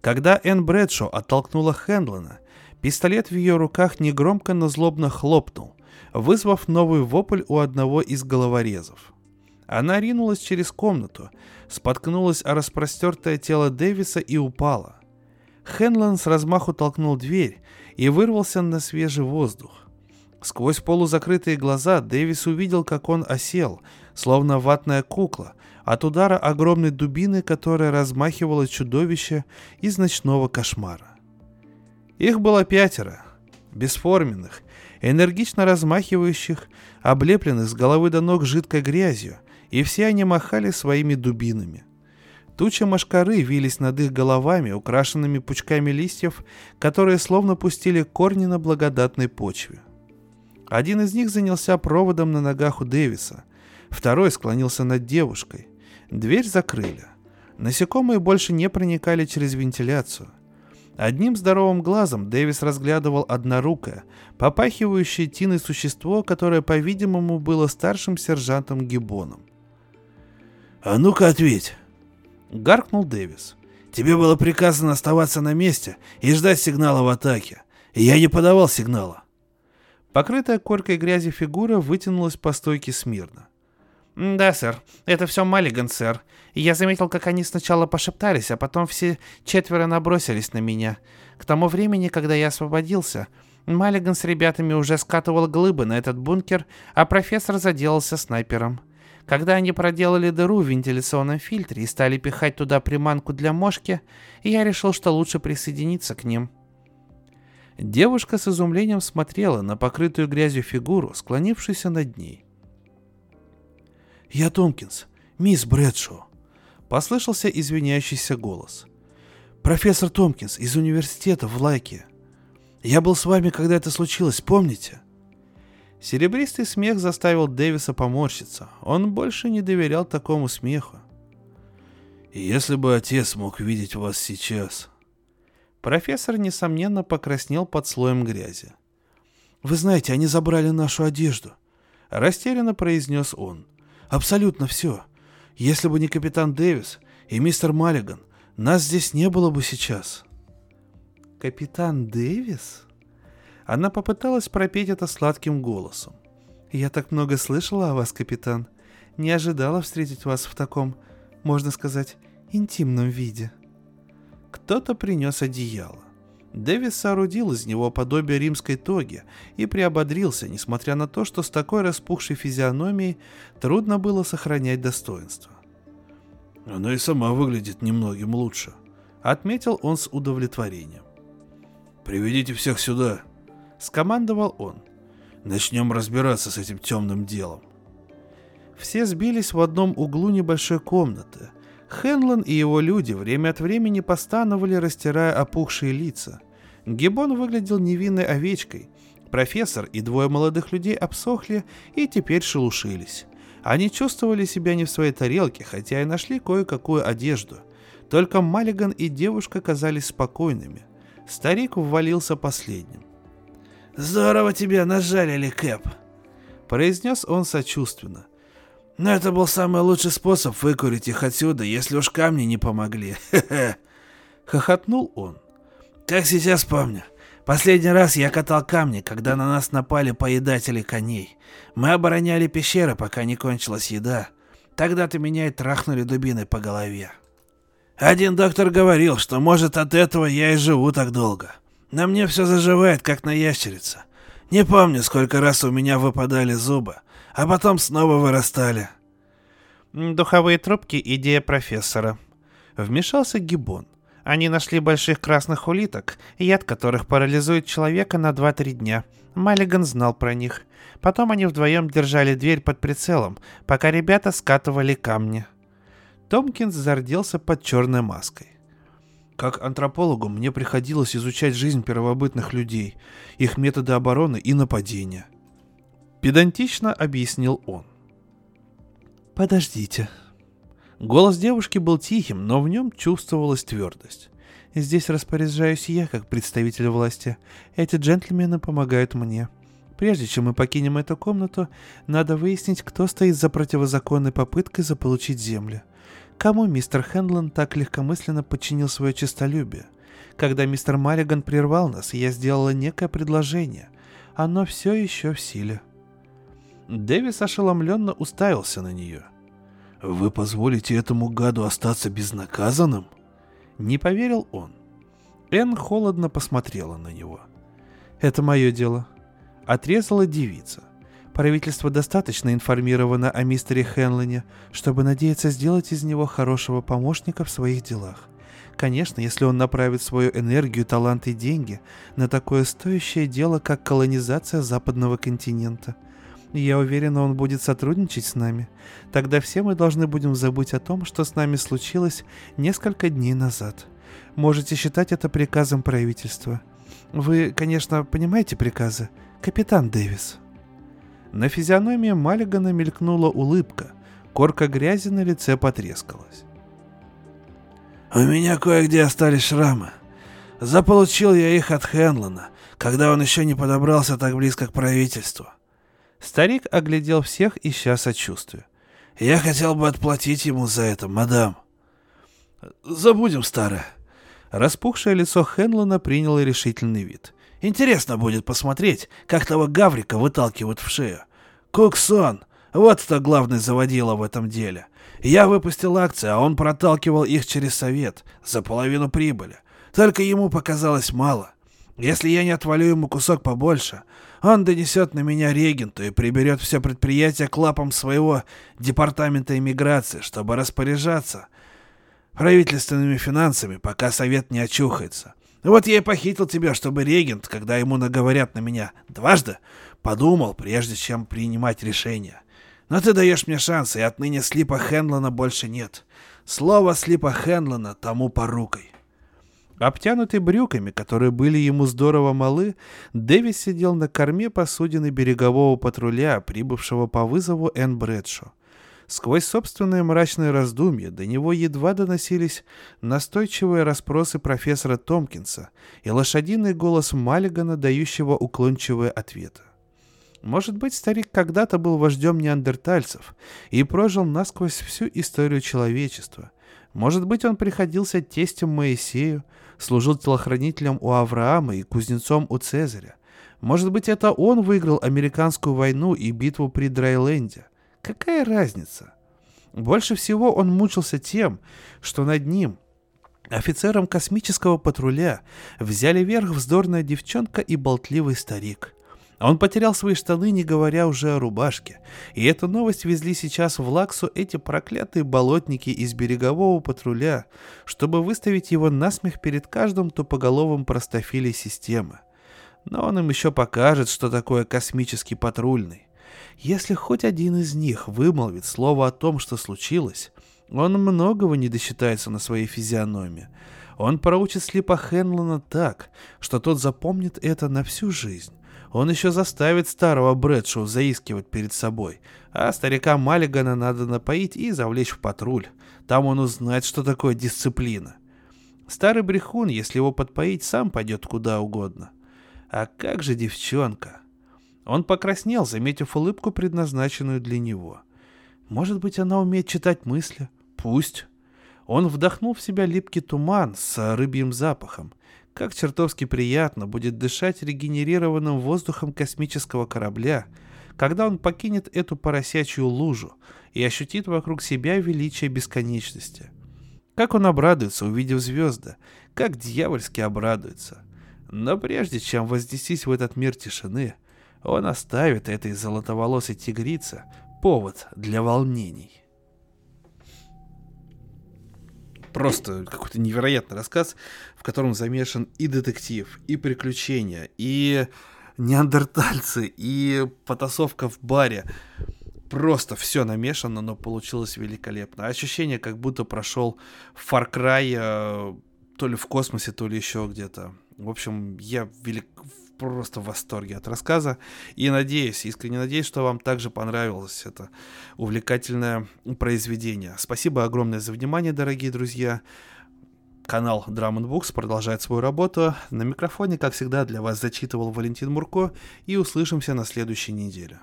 Когда Энн Брэдшо оттолкнула Хендлона, пистолет в ее руках негромко, но злобно хлопнул, вызвав новый вопль у одного из головорезов. Она ринулась через комнату, споткнулась о распростертое тело Дэвиса и упала. Хенлон с размаху толкнул дверь и вырвался на свежий воздух. Сквозь полузакрытые глаза Дэвис увидел, как он осел, словно ватная кукла, от удара огромной дубины, которая размахивала чудовище из ночного кошмара. Их было пятеро, бесформенных, энергично размахивающих, облепленных с головы до ног жидкой грязью, и все они махали своими дубинами. Тучи машкары вились над их головами, украшенными пучками листьев, которые словно пустили корни на благодатной почве. Один из них занялся проводом на ногах у Дэвиса, второй склонился над девушкой. Дверь закрыли. Насекомые больше не проникали через вентиляцию. Одним здоровым глазом Дэвис разглядывал однорукое, попахивающее тиной существо, которое, по-видимому, было старшим сержантом Гибоном. «А ну-ка ответь!» — гаркнул Дэвис. «Тебе было приказано оставаться на месте и ждать сигнала в атаке. Я не подавал сигнала». Покрытая коркой грязи фигура вытянулась по стойке смирно. «Да, сэр. Это все Маллиган, сэр. Я заметил, как они сначала пошептались, а потом все четверо набросились на меня. К тому времени, когда я освободился, Маллиган с ребятами уже скатывал глыбы на этот бункер, а профессор заделался снайпером. Когда они проделали дыру в вентиляционном фильтре и стали пихать туда приманку для мошки, я решил, что лучше присоединиться к ним». Девушка с изумлением смотрела на покрытую грязью фигуру, склонившуюся над ней. «Я Томпкинс, мисс Брэдшоу», — послышался извиняющийся голос. «Профессор Томпкинс из университета в Лайке. Я был с вами, когда это случилось, помните?» Серебристый смех заставил Дэвиса поморщиться. Он больше не доверял такому смеху. «Если бы отец мог видеть вас сейчас...» Профессор, несомненно, покраснел под слоем грязи. «Вы знаете, они забрали нашу одежду», — растерянно произнес он. Абсолютно все. Если бы не капитан Дэвис и мистер Маллиган, нас здесь не было бы сейчас. Капитан Дэвис? Она попыталась пропеть это сладким голосом. Я так много слышала о вас, капитан. Не ожидала встретить вас в таком, можно сказать, интимном виде. Кто-то принес одеяло. Дэвис соорудил из него подобие римской тоги и приободрился, несмотря на то, что с такой распухшей физиономией трудно было сохранять достоинство. «Она и сама выглядит немногим лучше», — отметил он с удовлетворением. «Приведите всех сюда», — скомандовал он. «Начнем разбираться с этим темным делом». Все сбились в одном углу небольшой комнаты. Хенлон и его люди время от времени постановали, растирая опухшие лица. Гибон выглядел невинной овечкой. Профессор и двое молодых людей обсохли и теперь шелушились. Они чувствовали себя не в своей тарелке, хотя и нашли кое-какую одежду. Только Маллиган и девушка казались спокойными. Старик ввалился последним. «Здорово тебя нажалили, Кэп», — произнес он сочувственно. «Но это был самый лучший способ выкурить их отсюда, если уж камни не помогли. Хе-хе». Хохотнул он. Как сейчас помню. Последний раз я катал камни, когда на нас напали поедатели коней. Мы обороняли пещеры, пока не кончилась еда. Тогда-то меня и трахнули дубиной по голове. Один доктор говорил, что может от этого я и живу так долго. На мне все заживает, как на ящерице. Не помню, сколько раз у меня выпадали зубы, а потом снова вырастали. Духовые трубки — идея профессора. Вмешался Гибон. Они нашли больших красных улиток, яд которых парализует человека на 2-3 дня. Маллиган знал про них. Потом они вдвоем держали дверь под прицелом, пока ребята скатывали камни. Томкинс зарделся под черной маской. Как антропологу мне приходилось изучать жизнь первобытных людей, их методы обороны и нападения. Педантично объяснил он. «Подождите», Голос девушки был тихим, но в нем чувствовалась твердость. «Здесь распоряжаюсь я, как представитель власти. Эти джентльмены помогают мне. Прежде чем мы покинем эту комнату, надо выяснить, кто стоит за противозаконной попыткой заполучить землю. Кому мистер Хендлон так легкомысленно подчинил свое честолюбие? Когда мистер Марриган прервал нас, я сделала некое предложение. Оно все еще в силе». Дэвис ошеломленно уставился на нее – «Вы позволите этому гаду остаться безнаказанным?» Не поверил он. Энн холодно посмотрела на него. «Это мое дело», — отрезала девица. «Правительство достаточно информировано о мистере Хенлоне, чтобы надеяться сделать из него хорошего помощника в своих делах. Конечно, если он направит свою энергию, талант и деньги на такое стоящее дело, как колонизация западного континента — я уверена, он будет сотрудничать с нами. Тогда все мы должны будем забыть о том, что с нами случилось несколько дней назад. Можете считать это приказом правительства. Вы, конечно, понимаете приказы, капитан Дэвис. На физиономии Маллигана мелькнула улыбка. Корка грязи на лице потрескалась. У меня кое-где остались шрамы. Заполучил я их от Хенлона, когда он еще не подобрался так близко к правительству. Старик оглядел всех, ища сочувствия. Я хотел бы отплатить ему за это, мадам. Забудем старое. Распухшее лицо Хенлона приняло решительный вид. Интересно будет посмотреть, как того Гаврика выталкивают в шею. Куксон, вот кто главный заводила в этом деле. Я выпустил акции, а он проталкивал их через совет за половину прибыли. Только ему показалось мало. Если я не отвалю ему кусок побольше, он донесет на меня регенту и приберет все предприятие к лапам своего департамента иммиграции, чтобы распоряжаться правительственными финансами, пока совет не очухается. Вот я и похитил тебя, чтобы регент, когда ему наговорят на меня дважды, подумал, прежде чем принимать решение. Но ты даешь мне шанс, и отныне Слипа Хенлона больше нет. Слово Слипа Хенлона тому порукой. Обтянутый брюками, которые были ему здорово малы, Дэвис сидел на корме посудины берегового патруля, прибывшего по вызову Энн Брэдшо. Сквозь собственные мрачные раздумья до него едва доносились настойчивые расспросы профессора Томпкинса и лошадиный голос Маллигана, дающего уклончивые ответы. Может быть, старик когда-то был вождем неандертальцев и прожил насквозь всю историю человечества. Может быть, он приходился тестем Моисею, служил телохранителем у Авраама и кузнецом у Цезаря. Может быть, это он выиграл американскую войну и битву при Драйленде. Какая разница? Больше всего он мучился тем, что над ним, офицером космического патруля, взяли верх вздорная девчонка и болтливый старик. Он потерял свои штаны, не говоря уже о рубашке. И эту новость везли сейчас в Лаксу эти проклятые болотники из берегового патруля, чтобы выставить его насмех перед каждым тупоголовым простофилей системы. Но он им еще покажет, что такое космический патрульный. Если хоть один из них вымолвит слово о том, что случилось, он многого не досчитается на своей физиономии. Он проучит Слипа Хенлона так, что тот запомнит это на всю жизнь. Он еще заставит старого Брэдшоу заискивать перед собой, а старика Маллигана надо напоить и завлечь в патруль. Там он узнает, что такое дисциплина. Старый брехун, если его подпоить, сам пойдет куда угодно. А как же девчонка? Он покраснел, заметив улыбку, предназначенную для него. Может быть, она умеет читать мысли? Пусть. Он вдохнул в себя липкий туман с рыбьим запахом. Как чертовски приятно будет дышать регенерированным воздухом космического корабля, когда он покинет эту поросячью лужу и ощутит вокруг себя величие бесконечности. Как он обрадуется, увидев звезды, как дьявольски обрадуется. Но прежде чем вознестись в этот мир тишины, он оставит этой золотоволосой тигрице повод для волнений. Просто какой-то невероятный рассказ, котором замешан и детектив, и приключения, и неандертальцы, и потасовка в баре. Просто все намешано, но получилось великолепно. Ощущение, как будто прошел Far Cry э, то ли в космосе, то ли еще где-то. В общем, я велик просто в восторге от рассказа. И надеюсь, искренне надеюсь, что вам также понравилось это увлекательное произведение. Спасибо огромное за внимание, дорогие друзья. Канал Drum Books продолжает свою работу. На микрофоне, как всегда, для вас зачитывал Валентин Мурко. И услышимся на следующей неделе.